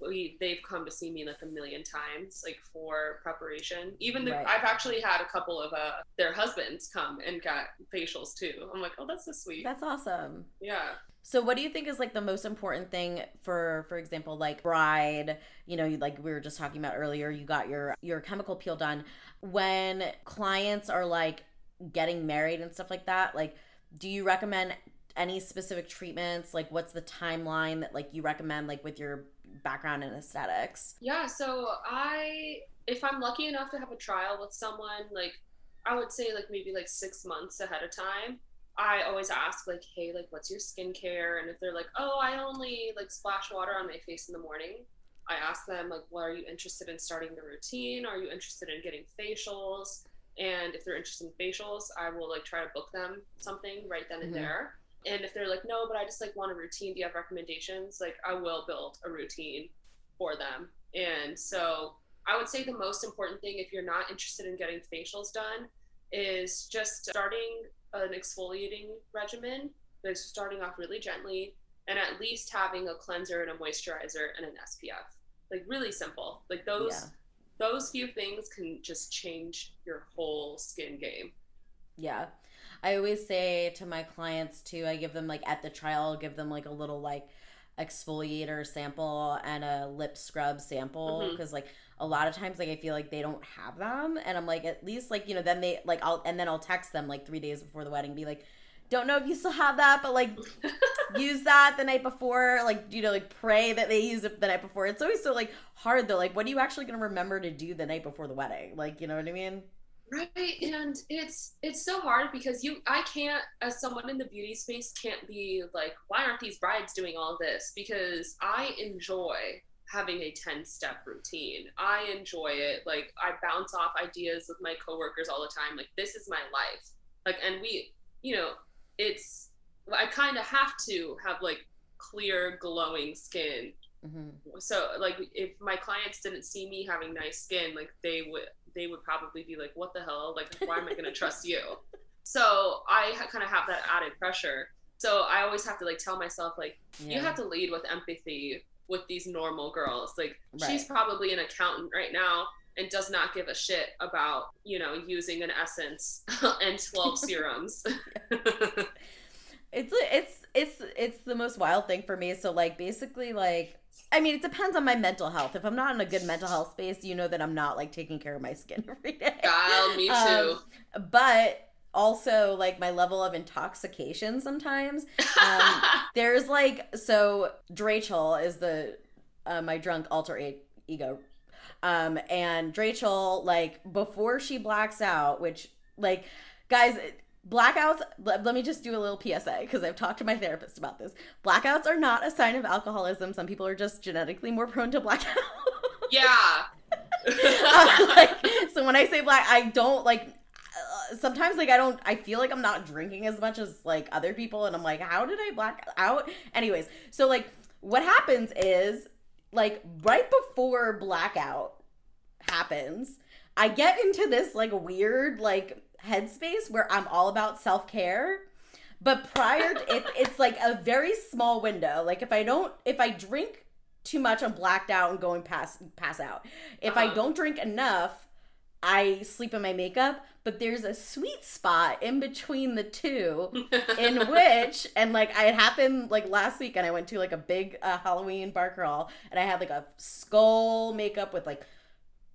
we they've come to see me like a million times like for preparation. Even the, right. i've actually had a couple of uh their husbands come and got facials too. I'm like oh that's so sweet. That's awesome. Yeah. So what do you think is like the most important thing for for example like bride you know like we were just talking about earlier you got your your chemical peel done. When clients are like getting married and stuff like that like do you recommend any specific treatments? Like what's the timeline that like you recommend like with your background in aesthetics? Yeah, so I if I'm lucky enough to have a trial with someone, like I would say like maybe like six months ahead of time. I always ask like, hey, like what's your skincare? And if they're like, oh, I only like splash water on my face in the morning, I ask them like, well, are you interested in starting the routine? Are you interested in getting facials? And if they're interested in facials, I will like try to book them something right then and mm-hmm. there. And if they're like, no, but I just like want a routine, do you have recommendations? Like I will build a routine for them. And so I would say the most important thing if you're not interested in getting facials done is just starting an exfoliating regimen. Like starting off really gently and at least having a cleanser and a moisturizer and an SPF. Like really simple. Like those yeah. those few things can just change your whole skin game. Yeah. I always say to my clients too, I give them like at the trial, I'll give them like a little like exfoliator sample and a lip scrub sample because mm-hmm. like a lot of times like I feel like they don't have them and I'm like at least like you know then they like I'll and then I'll text them like 3 days before the wedding be like don't know if you still have that but like [laughs] use that the night before like you know like pray that they use it the night before. It's always so like hard though like what are you actually going to remember to do the night before the wedding? Like you know what I mean right and it's it's so hard because you i can't as someone in the beauty space can't be like why aren't these brides doing all this? Because i enjoy having a 10 step routine. I enjoy it. Like i bounce off ideas with my coworkers all the time like this is my life. Like and we you know it's i kind of have to have like clear glowing skin. Mm-hmm. so like if my clients didn't see me having nice skin like they would they would probably be like, what the hell? Like, why am I going to trust you? So I kind of have that added pressure. So I always have to like tell myself, like, yeah. you have to lead with empathy with these normal girls. Like, right. she's probably an accountant right now and does not give a shit about, you know, using an essence [laughs] and 12 [laughs] serums. [laughs] it's it's it's it's the most wild thing for me. So like basically like I mean, it depends on my mental health. If I'm not in a good mental health space, you know that I'm not like taking care of my skin [laughs] every day. God, me too. Um, but also like my level of intoxication sometimes. Um, [laughs] there's like so Drachel is the uh, my drunk alter ego, um, and Drachel like before she blacks out, which like guys Blackouts, let, let me just do a little PSA because I've talked to my therapist about this. Blackouts are not a sign of alcoholism. Some people are just genetically more prone to blackouts. [laughs] yeah. [laughs] uh, like, so when I say black, I don't like uh, sometimes like I don't I feel like I'm not drinking as much as like other people and I'm like how did I black out? Anyways, so like what happens is like right before blackout happens, I get into this like weird like headspace where I'm all about self care. But prior, to, [laughs] it, it's like a very small window. Like if I don't, if I drink too much, I'm blacked out and going pass pass out. If uh-huh. I don't drink enough, I sleep in my makeup, but there's a sweet spot in between the two [laughs] in which and like it happened like last week and I went to like a big uh, Halloween bar crawl and I had like a skull makeup with like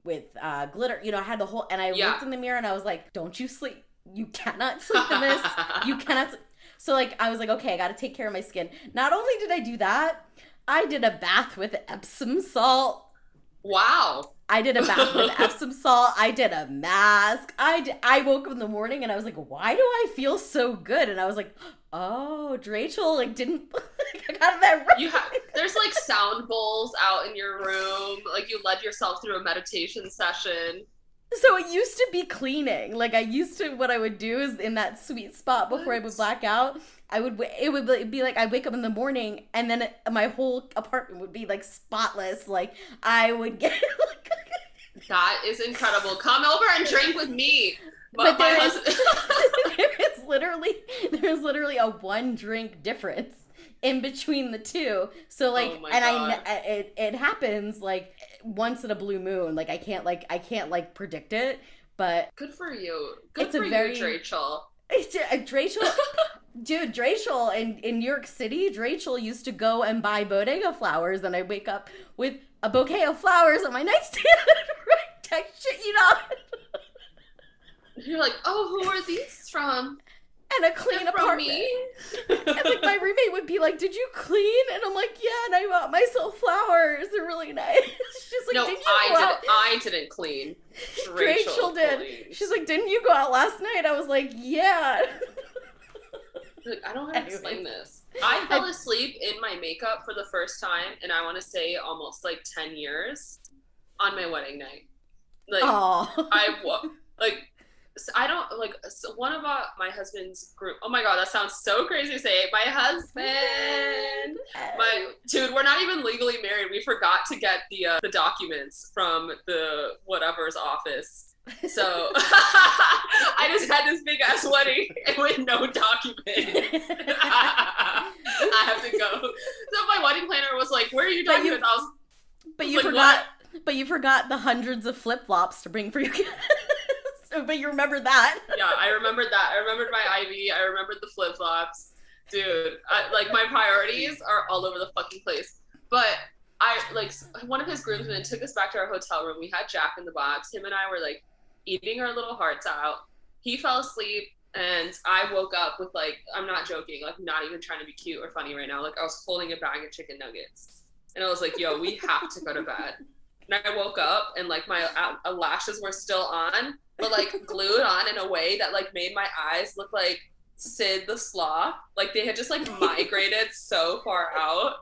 with uh glitter, you know, I had the whole and I yeah. looked in the mirror and I was like, "Don't you sleep. You cannot sleep in this. [laughs] you cannot sleep. So like I was like, "Okay, I got to take care of my skin." Not only did I do that, I did a bath with Epsom salt. Wow. I did a bath with [laughs] Epsom salt. I did a mask. I woke up in the morning and I was like, why do I feel so good? And I was like, oh, Rachel like didn't [laughs] I got that right. You have [laughs] there's like sound bowls out in your room. Like you led yourself through a meditation session. So it used to be cleaning. Like I used to, what I would do is in that sweet spot before what? I would black out. I would it would be like I wake up in the morning and then my whole apartment would be like spotless. Like I would get [laughs] like that is incredible. Come over and drink with me. [laughs] But, but there, is, [laughs] there is literally there is literally a one drink difference in between the two. So like, oh and God. I it it happens like once in a blue moon. Like I can't like I can't like predict it. But good for you. Good it's for a very, you, Rachel. It's a, Rachel. Dude, Rachel in, in New York City, Rachel used to go and buy bodega flowers, and I wake up with a bouquet of flowers on my nightstand. [laughs] right, shit you know. You're like, oh, who are these from? and a clean apartment. and like my roommate would be like, "Did you clean?" And I'm like, "Yeah." And I bought myself flowers. They're really nice. [laughs] She's like, "No, didn't I didn't. I didn't clean. [laughs] Rachel, Rachel did. She's like, "Didn't you go out last night?" I was like, "Yeah." Like, I don't know how to explain this. [laughs] I fell asleep in my makeup for the first time, and I want to say almost like ten years on my wedding night. Like Aww. I [laughs] like I don't like so one of uh, my husband's group. Oh my god, that sounds so crazy to say. My husband, my dude, we're not even legally married. We forgot to get the uh, the documents from the whatever's office. So [laughs] I just had this big ass wedding [laughs] with no documents. [laughs] I have to go. So my wedding planner was like, "Where are your documents?" You, I was, but you like, forgot. What? But you forgot the hundreds of flip flops to bring for your kids. but you remember that. yeah, I remembered that. I remembered my ivy. I remembered the flip flops. Dude, I, like my priorities are all over the fucking place. But I like one of his groomsmen took us back to our hotel room. We had Jack in the box. Him and I were like eating our little hearts out. He fell asleep and I woke up with like I'm not joking, like not even trying to be cute or funny right now. Like I was holding a bag of chicken nuggets. And I was like, yo, we have to go to bed. And I woke up and like my uh, lashes were still on but like glued on in a way that like made my eyes look like Sid the Sloth. Like they had just like [laughs] migrated so far out.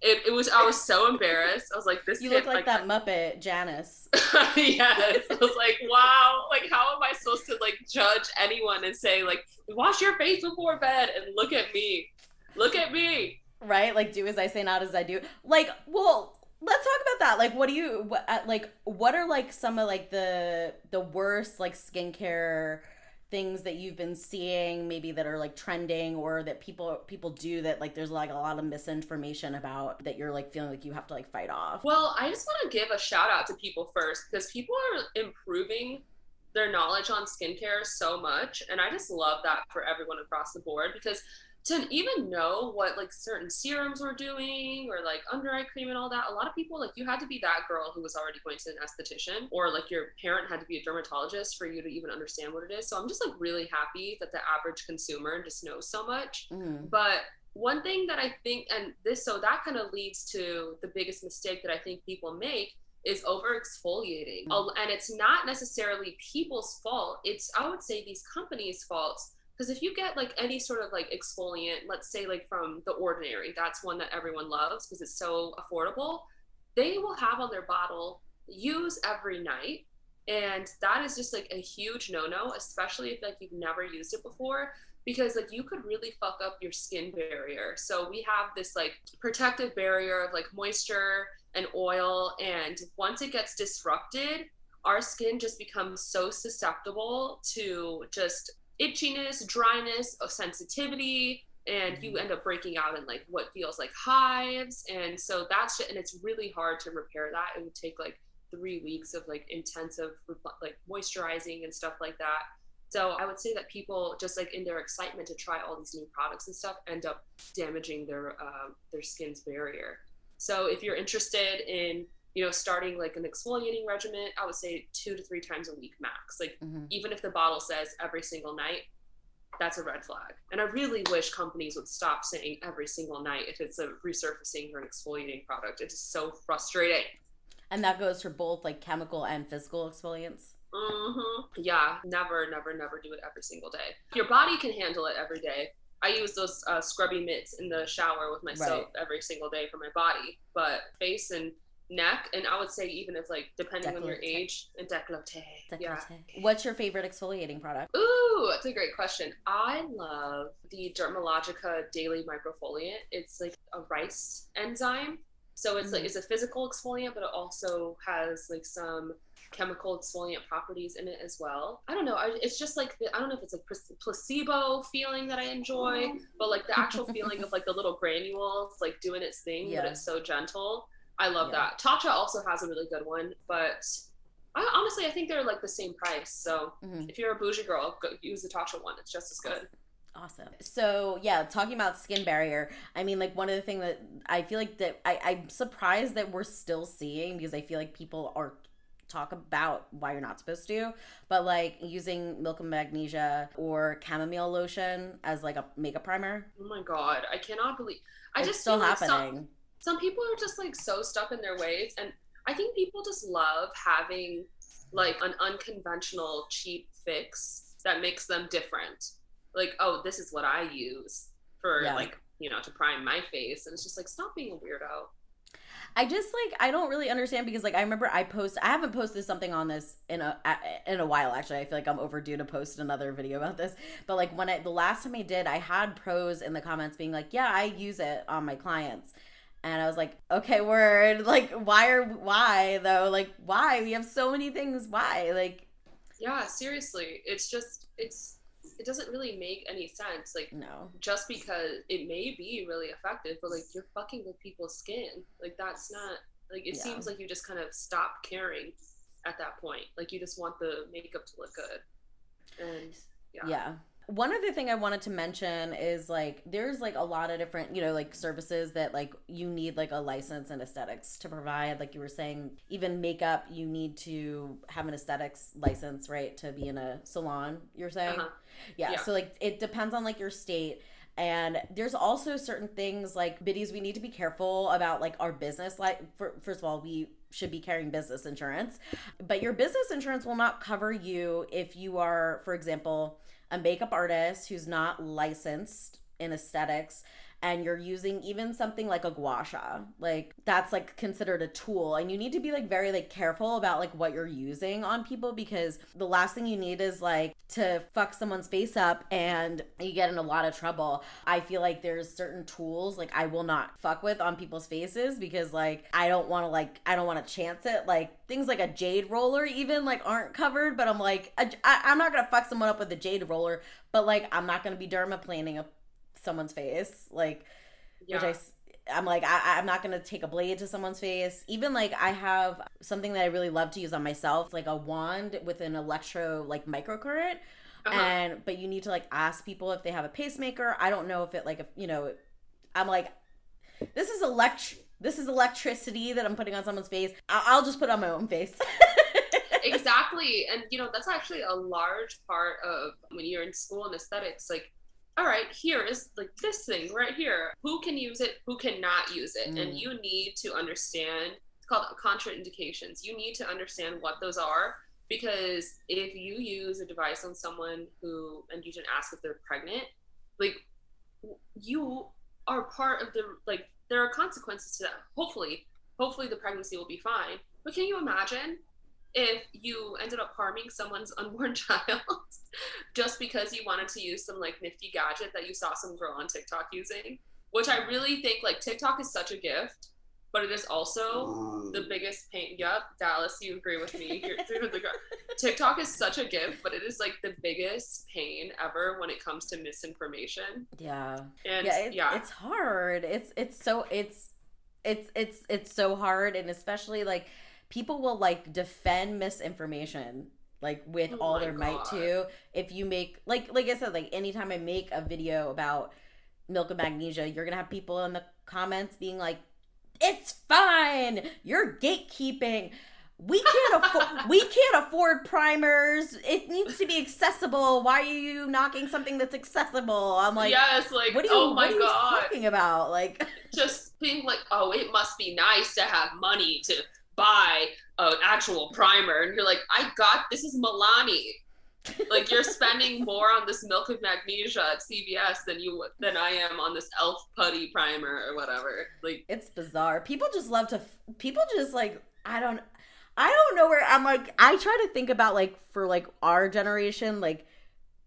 It, it was I was so embarrassed. I was like, this. You kid, look like, like that Muppet Janice. [laughs] yes, I was like, wow. Like, how am I supposed to like judge anyone and say like, wash your face before bed and look at me, look at me. Right, like do as I say, not as I do. Like, well, let's talk about that like what do you what, uh, like what are like some of like the the worst like skincare things that you've been seeing maybe that are like trending or that people people do that like there's like a lot of misinformation about that you're like feeling like you have to like fight off? Well i just want to give a shout out to people first because people are improving their knowledge on skincare so much and i just love that for everyone across the board because to even know what like certain serums were doing or like under eye cream and all that a lot of people like you had to be that girl who was already going to an esthetician or like your parent had to be a dermatologist for you to even understand what it is so i'm just like really happy that the average consumer just knows so much mm. but one thing that i think and this so that kind of leads to the biggest mistake that i think people make is over exfoliating mm. and it's not necessarily people's fault it's i would say these companies faults because if you get like any sort of like exfoliant let's say like from the ordinary that's one that everyone loves because it's so affordable they will have on their bottle use every night. And that is just like a huge no-no especially if like you've never used it before because like you could really fuck up your skin barrier. So we have this like protective barrier of like moisture and oil and once it gets disrupted our skin just becomes so susceptible to just itchiness, dryness, sensitivity, and you Mm-hmm. end up breaking out in like what feels like hives. And so that's and it's really hard to repair that. It would take like three weeks of like intensive like moisturizing and stuff like that. So I would say that people just like in their excitement to try all these new products and stuff end up damaging their uh, their skin's barrier. So if you're interested in you know starting like an exfoliating regimen, I would say two to three times a week max. Like Mhm. even if the bottle says every single night, that's a red flag. And I really wish companies would stop saying every single night if it's a resurfacing or an exfoliating product. It is so frustrating. And that goes for both like chemical and physical exfoliants. hmm Yeah, never, never, never do it every single day. Your body can handle it every day. I use those uh, scrubby mitts in the shower with my Right. soap every single day for my body, but face and neck, and I would say even if like depending on your age, and décolleté. Yeah. What's your favorite exfoliating product? Ooh, that's a great question. I love the Dermalogica Daily Microfoliant. It's like a rice enzyme. So it's like Mhm. it's a physical exfoliant, but it also has like some chemical exfoliant properties in it as well. I don't know. I, it's just like the, I don't know if it's a placebo feeling that I enjoy, but like the actual feeling of like the little granules like doing its thing, Yeah. but it's so gentle. I love Yeah. that. Tatcha also has a really good one, but I, honestly, I think they're like the same price. So Mhm. if you're a bougie girl, go use the Tatcha one. It's just as good. Awesome. So yeah, talking about skin barrier. I mean, like one of the things that I feel like that I, I'm surprised that we're still seeing because I feel like people are talk about why you're not supposed to, but like using milk and magnesia or chamomile lotion as like a makeup primer. Oh my god, I cannot believe. I it's just still feel like happening. some, some people are just like so stuck in their ways, and I think people just love having like an unconventional cheap fix that makes them different. Like, oh, this is what I use for Yeah. like you know to prime my face, and it's just like stop being a weirdo. I just like I don't really understand because like I remember I post I haven't posted something on this in a a- in a while actually. I feel like I'm overdue to post another video about this. But like when I the last time I did, I had pros in the comments being like, "Yeah, I use it on my clients." And I was like, "Okay, word. [laughs] Like why are why though? Like why? We have so many things. Why? Like Yeah, seriously, it's just it's it doesn't really make any sense. Like no. just because it may be really effective, but like you're fucking with people's skin. Like that's not like it Yeah. seems like you just kind of stop caring at that point. Like you just want the makeup to look good. And yeah. Yeah. One other thing I wanted to mention is like there's like a lot of different, you know, like services that like you need like a license in aesthetics to provide. Like you were saying, even makeup, you need to have an aesthetics license, right? To be in a salon, you're saying? Uh-huh. Yeah. Yeah. So like it depends on like your state. And there's also certain things like biddies we need to be careful about like our business like for, first of all we should be carrying business insurance but your business insurance will not cover you if you are for example a makeup artist who's not licensed in aesthetics and you're using even something like a gua sha. Like that's like considered a tool. And you need to be like very like careful about like what you're using on people because the last thing you need is like to fuck someone's face up and you get in a lot of trouble. I feel like there's certain tools like i will not fuck with on people's faces because like i don't want to like i don't want to chance it. Like things like a jade roller even like aren't covered but i'm like I, I, i'm not gonna fuck someone up with a jade roller but like i'm not gonna be dermaplaning a someone's face like Yeah. which I I'm like I, I'm not gonna take a blade to someone's face. Even like I have something that I really love to use on myself, like a wand with an electro like microcurrent, Uh-huh. and but you need to like ask people if they have a pacemaker. I don't know if it like if you know, I'm like this is elect this is electricity that I'm putting on someone's face. I- I'll just put it on my own face. [laughs] exactly. And you know, that's actually a large part of when you're in school in aesthetics, like all right, here is like this thing right here. Who can use it? Who cannot use it? And Mm. you need to understand. It's called contraindications. You need to understand what those are because if you use a device on someone who and you didn't ask if they're pregnant, like you are part of the like there are consequences to that. Hopefully, hopefully the pregnancy will be fine. But can you imagine if you ended up harming someone's [laughs] unborn child just because you wanted to use some like nifty gadget that you saw some girl on TikTok using? Which I really think like TikTok is such a gift but it is also the mm. biggest pain. Yep, Dallas, you agree with me. You're, you're the girl. TikTok is such a gift, but it is like the biggest pain ever when it comes to misinformation. Yeah. And yeah, yeah, it's, it's hard. It's it's so it's it's it's it's so hard and especially like people will like defend misinformation like with Oh all their might too. If you make like like I said, like anytime I make a video about milk and magnesia, you're gonna have people in the comments being like, It's fine, you're gatekeeping. We can't afford [laughs] we can't afford primers. It needs to be accessible. Why are you knocking something that's accessible? I'm like yes, like what are you, oh my what are you god, talking about? Like, just being like oh, it must be nice to have money to buy an actual primer, and you're like, I got this is Milani. like you're [laughs] spending more on this milk of magnesia at CVS than you than I am on this Elf putty primer or whatever. Like it's bizarre. People just love to. People just like I don't. I don't know where I'm like. I try to think about like for like our generation, like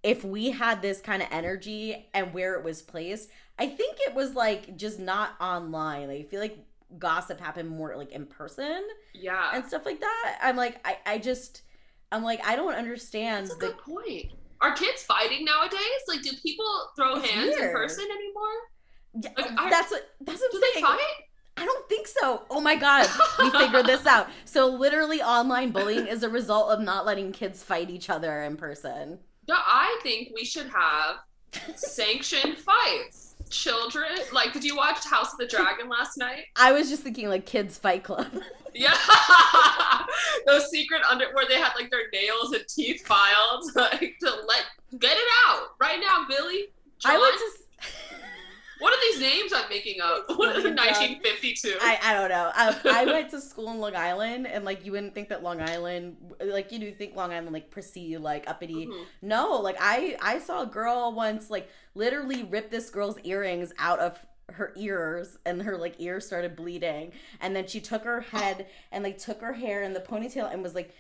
if we had this kind of energy and where it was placed. I think it was like just not online. Like I feel like gossip happen more like in person yeah, and stuff like that. I'm like I I just I'm like I don't understand that's a the good point. Are kids fighting nowadays? Like, do people throw hands in person anymore? Yeah, Like, I- that's what that's what Do I'm they saying. fight? I don't think so. Oh my god, we figured this out. [laughs] So literally online bullying is a result of not letting kids fight each other in person. No, I think we should have sanctioned fights. Children, like, did you watch House of the Dragon last night? [laughs] I was just thinking like kids fight club. [laughs] Yeah, [laughs] those secret under where they had like their nails and teeth filed, like to let get it out right now, Billy. John, I went to what are these names I'm making up? What are the my God. 1952? I, I don't know. I, I went to school in Long Island, and like you wouldn't think that Long Island, like you do think Long Island like prissy, like uppity. Mhm. No, like I I saw a girl once like literally rip this girl's earrings out of her ears and her like ears started bleeding and then she took her head and like took her hair in the ponytail and was like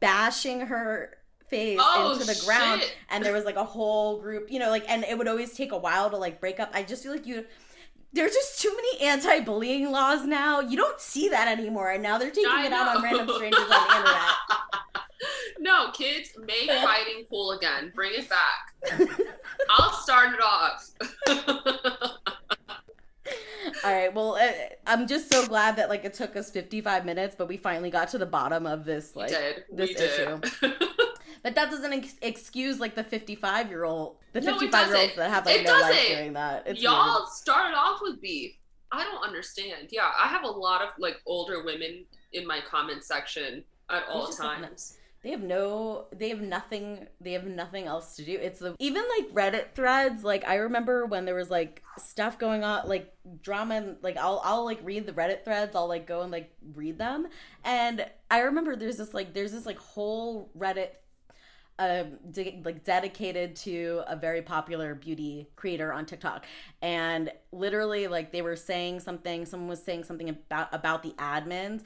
bashing her face Oh, into the ground shit. and there was like a whole group you know like and it would always take a while to like break up i just feel like you there's just too many anti-bullying laws now you don't see that anymore and now they're taking I it out on random strangers on the internet [laughs] No, kids, make fighting cool again. Bring it back. I'll start it off. [laughs] All right. Well, uh, I'm just so glad that like it took us 55 minutes, but we finally got to the bottom of this like this we did. [laughs] But that doesn't ex- excuse like the 55 year old, the No, 55 year olds that have like It no life doesn't. doing that. It's Y'all weird. started off with beef. I don't understand. Yeah, I have a lot of like older women in my comment section at all times. They have no, they have nothing, they have nothing else to do. It's the, even like Reddit threads. Like I remember when there was like stuff going on, like drama, and like I'll, I'll like read the Reddit threads. I'll like go and like read them. And I remember there's this like, there's this like whole Reddit um de- like dedicated to a very popular beauty creator on TikTok. And literally like they were saying something someone was saying something about about the admins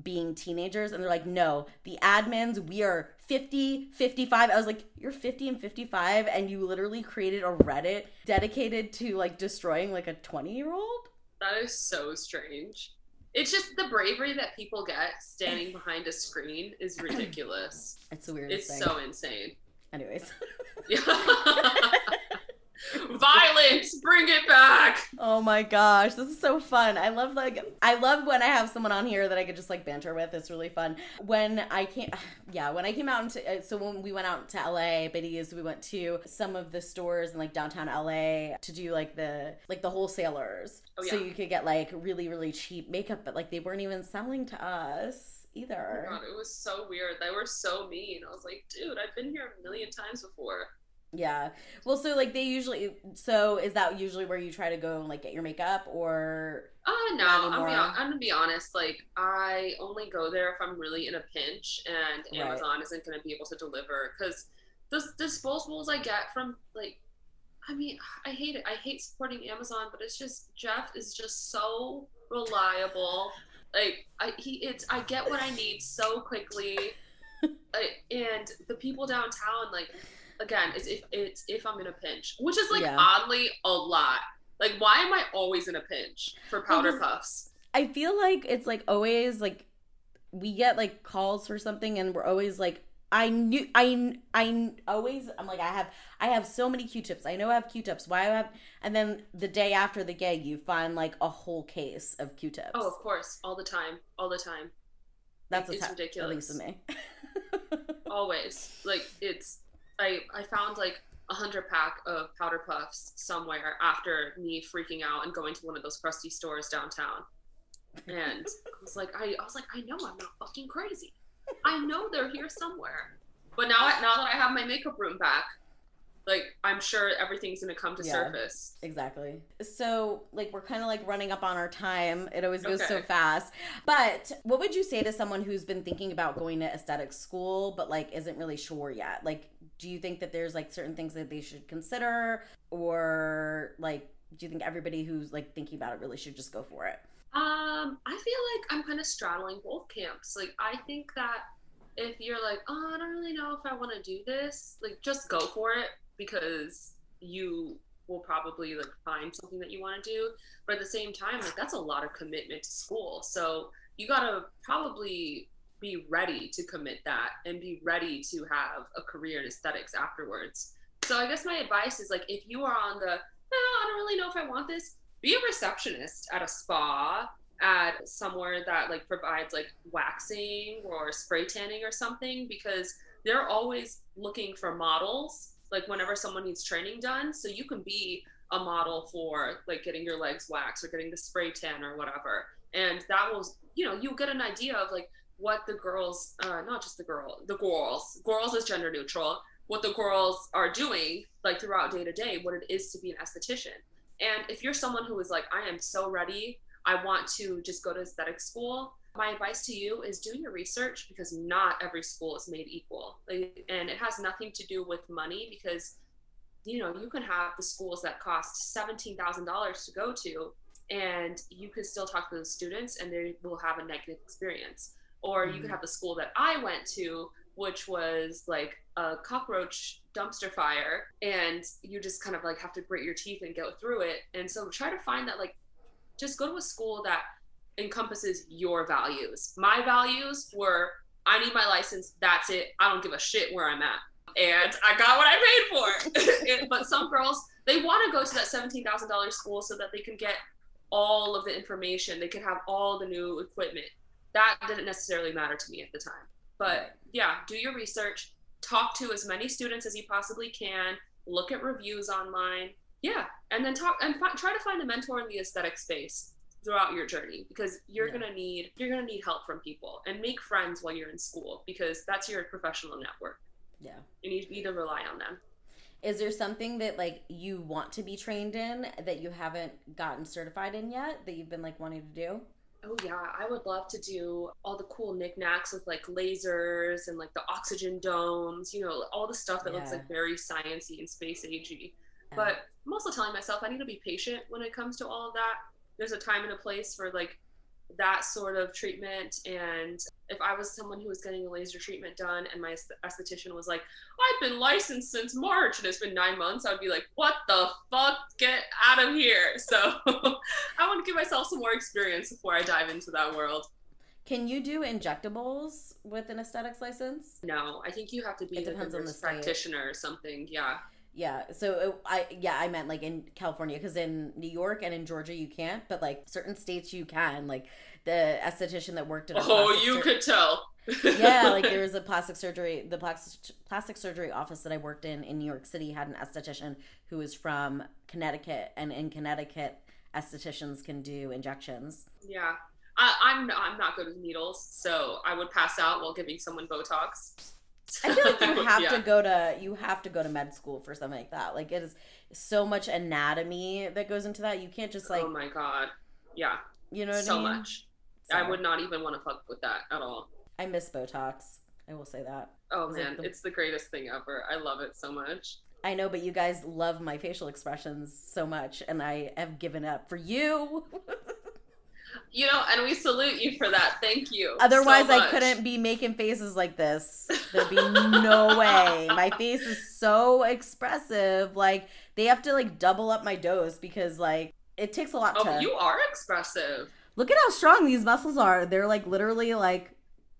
being teenagers and they're like no the admins we are 50 55 i was like you're 50 and 55 and you literally created a reddit dedicated to like destroying like a 20 year old That is so strange. It's just the bravery that people get standing [laughs] behind a screen is ridiculous. it's the weirdest it's thing so insane. anyways [laughs] [laughs] Violence, bring it back. Oh my gosh, this is so fun. I love like I love when I have someone on here that I could just like banter with. It's really fun. When I came [sighs] yeah, when I came out into uh, so when we went out to LA, Biddy's, we went to some of the stores in like downtown LA to do like the like the wholesalers. Oh, So you could get like really really cheap makeup, but like they weren't even selling to us Oh either. my God, it was so weird. They were so mean. I was like, dude, I've been here a million times before. Yeah. Well, so like they usually so is that usually where you try to go and like get your makeup or Uh, no, I'm, be, I'm gonna be honest. Like, I only go there if I'm really in a pinch and Right. Amazon isn't gonna be able to deliver. Because the disposables I get from like, I mean, I hate it. I hate supporting Amazon, but it's just Jeff is just so reliable. Like, I he it's I get what I need so quickly. [laughs] Like, and the people downtown, like, again, it's if it's if I'm in a pinch, which is like Yeah. oddly a lot. Like, why am I always in a pinch for powder Well, puffs? I feel like it's like always like we get like calls for something and we're always like I knew I I always I'm like I have I have so many Q-tips. I know I have Q-tips. Why I have and then the day after the gig you find like a whole case of Q-tips. Oh, of course, all the time, all the time. That's it's what's ridiculous. At least me. [laughs] Always, like it's I I found like a hundred pack of powder puffs somewhere after me freaking out and going to one of those crusty stores downtown. And [laughs] I was like, I, I was like, I know I'm not fucking crazy. I know they're here somewhere. But now, now that I have my makeup room back, like I'm sure everything's gonna come to Yeah. surface. Exactly. So, like, we're kind of like running up on our time. It always goes so fast. But what would you say to someone who's been thinking about going to aesthetic school, but like isn't really sure yet? Like, do you think that there's like certain things that they should consider, or like, do you think everybody who's like thinking about it really should just go for it? Um, I feel like I'm kind of straddling both camps. Like, I think that if you're like, oh, I don't really know if I want to do this, like, just go for it because you will probably like find something that you want to do. But at the same time, like, that's a lot of commitment to school. So you gotta probably be ready to commit that and be ready to have a career in aesthetics afterwards. So I guess my advice is like, if you are on the, oh, I don't really know if I want this, be a receptionist at a spa at somewhere that like provides like waxing or spray tanning or something because they're always looking for models like whenever someone needs training done so you can be a model for like getting your legs waxed or getting the spray tan or whatever and that will you know you'll get an idea of like what the girls uh not just the girl the girls girls is gender neutral what the girls are doing like throughout day to day what it is to be an esthetician and if you're someone who is like, I am so ready, I want to just go to aesthetic school, my advice to you is do your research because not every school is made equal. Like, and it has nothing to do with money because, you know, you can have the schools that cost $17,000 to go to and you can still talk to the students and they will have a negative experience. Or you could Mhm. have the school that I went to, which was like a cockroach dumpster fire, and you just kind of like have to grit your teeth and go through it. And so try to find that like just go to a school that encompasses your values. My values were I need my license, that's it. I don't give a shit where I'm at. And I got what I paid for. [laughs] But some girls, they want to go to that $17,000 school so that they can get all of the information. They can have all the new equipment. That didn't necessarily matter to me at the time. But yeah, do your research, talk to as many students as you possibly can, look at reviews online. Yeah, and then talk and fi- try to find a mentor in the aesthetic space throughout your journey because you're Yeah. gonna need you're gonna need help from people and make friends while you're in school because that's your professional network Yeah. and you need to rely on them. Is there something that like you want to be trained in that you haven't gotten certified in yet that you've been like wanting to do? Oh yeah, I would love to do all the cool knickknacks with like lasers and like the oxygen domes, you know, all the stuff that looks like very sciency and space agey. But I'm also telling myself I need to be patient when it comes to all of that. There's a time and a place for like that sort of treatment. And if I was someone who was getting a laser treatment done and my esthetician was like, I've been licensed since March and it's been nine months, I would be like, what the fuck? Get out of here. [laughs] So I want to give myself some more experience before I dive into that world. Can you do injectables with an aesthetics license? No, I think you have to be It a depends on the nurse state. practitioner or something. Yeah. Yeah. So uh, I yeah I meant like in California because in New York and in Georgia you can't, but like certain states you can. Like the esthetician that worked at a Oh, you sur- could tell. yeah, like [laughs] there was a plastic surgery, the plastic plastic surgery office that I worked in in New York City had an esthetician who was from Connecticut, and in Connecticut, estheticians can do injections. Yeah. I, I'm I'm not good with needles, so I would pass out while giving someone Botox. [laughs] I feel like you have Yeah. to go to you have to go to med school for something like that. Like it is so much anatomy that goes into that. You can't just oh like oh my god. Yeah. you know what so I mean. much. I would not even want to fuck with that at all. I miss Botox. I will say that. Oh man, the- it's the greatest thing ever. I love it so much. I know, but you guys love my facial expressions so much, and I have given up for you. [laughs] You know, and we salute you for that. Thank you. so Otherwise, I couldn't be making faces like this. [laughs] There'd be no way. My face is so expressive. Like they have to like double up my dose because like it takes a lot Oh, to you are expressive. Look at how strong these muscles are. They're like literally like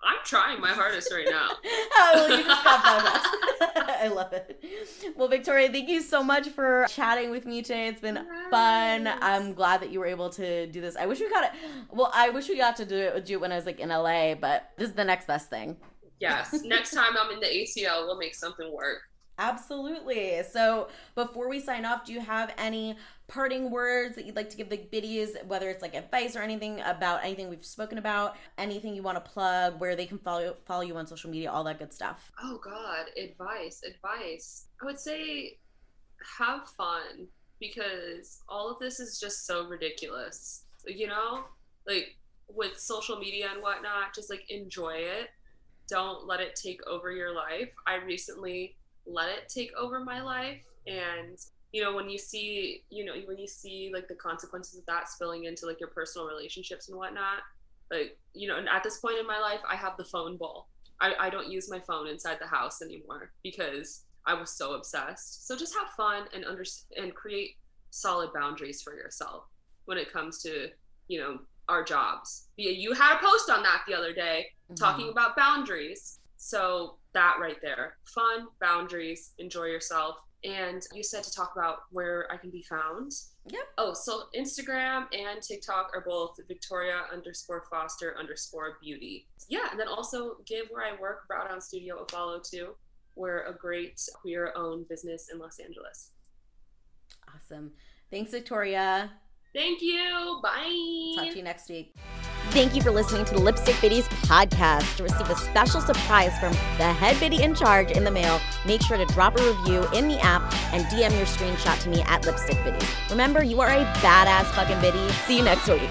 I'm trying my hardest right now. [laughs] oh, well, you just got bonus. [laughs] I love it. Well, Victoria, thank you so much for chatting with me today. It's been yes. fun. I'm glad that you were able to do this. I wish we got it. Well, I wish we got to do it, do it when I was like in LA, but this is the next best thing. Yes. [laughs] Next time I'm in the ATL, we'll make something work. Absolutely. So before we sign off, do you have any parting words that you'd like to give the biddies, whether it's like advice or anything about anything we've spoken about, anything you want to plug, where they can follow follow you on social media, all that good stuff? Oh God, advice, advice. I would say have fun because all of this is just so ridiculous. You know, like with social media and whatnot, just like enjoy it. Don't let it take over your life. I recently let it take over my life and you know when you see you know when you see like the consequences of that spilling into like your personal relationships and whatnot like you know and at this point in my life i have the phone bowl I, I don't use my phone inside the house anymore because i was so obsessed. So just have fun and under and create solid boundaries for yourself when it comes to you know our jobs. Yeah, you had a post on that the other day mm-hmm. talking about boundaries. So that right there fun boundaries enjoy yourself and you said to talk about where i can be found. Yep. Oh so instagram and tiktok are both victoria underscore foster underscore beauty. Yeah and then also give where i work Browdown studio a follow too. We're a great queer owned business in los angeles. Awesome. Thanks victoria thank you bye talk to you next week Thank you for listening to the Lipstick Biddies podcast. To receive a special surprise from the head biddy in charge in the mail, make sure to drop a review in the app and DM your screenshot to me at Lipstick Biddies. Remember, you are a badass fucking biddy. See you next week.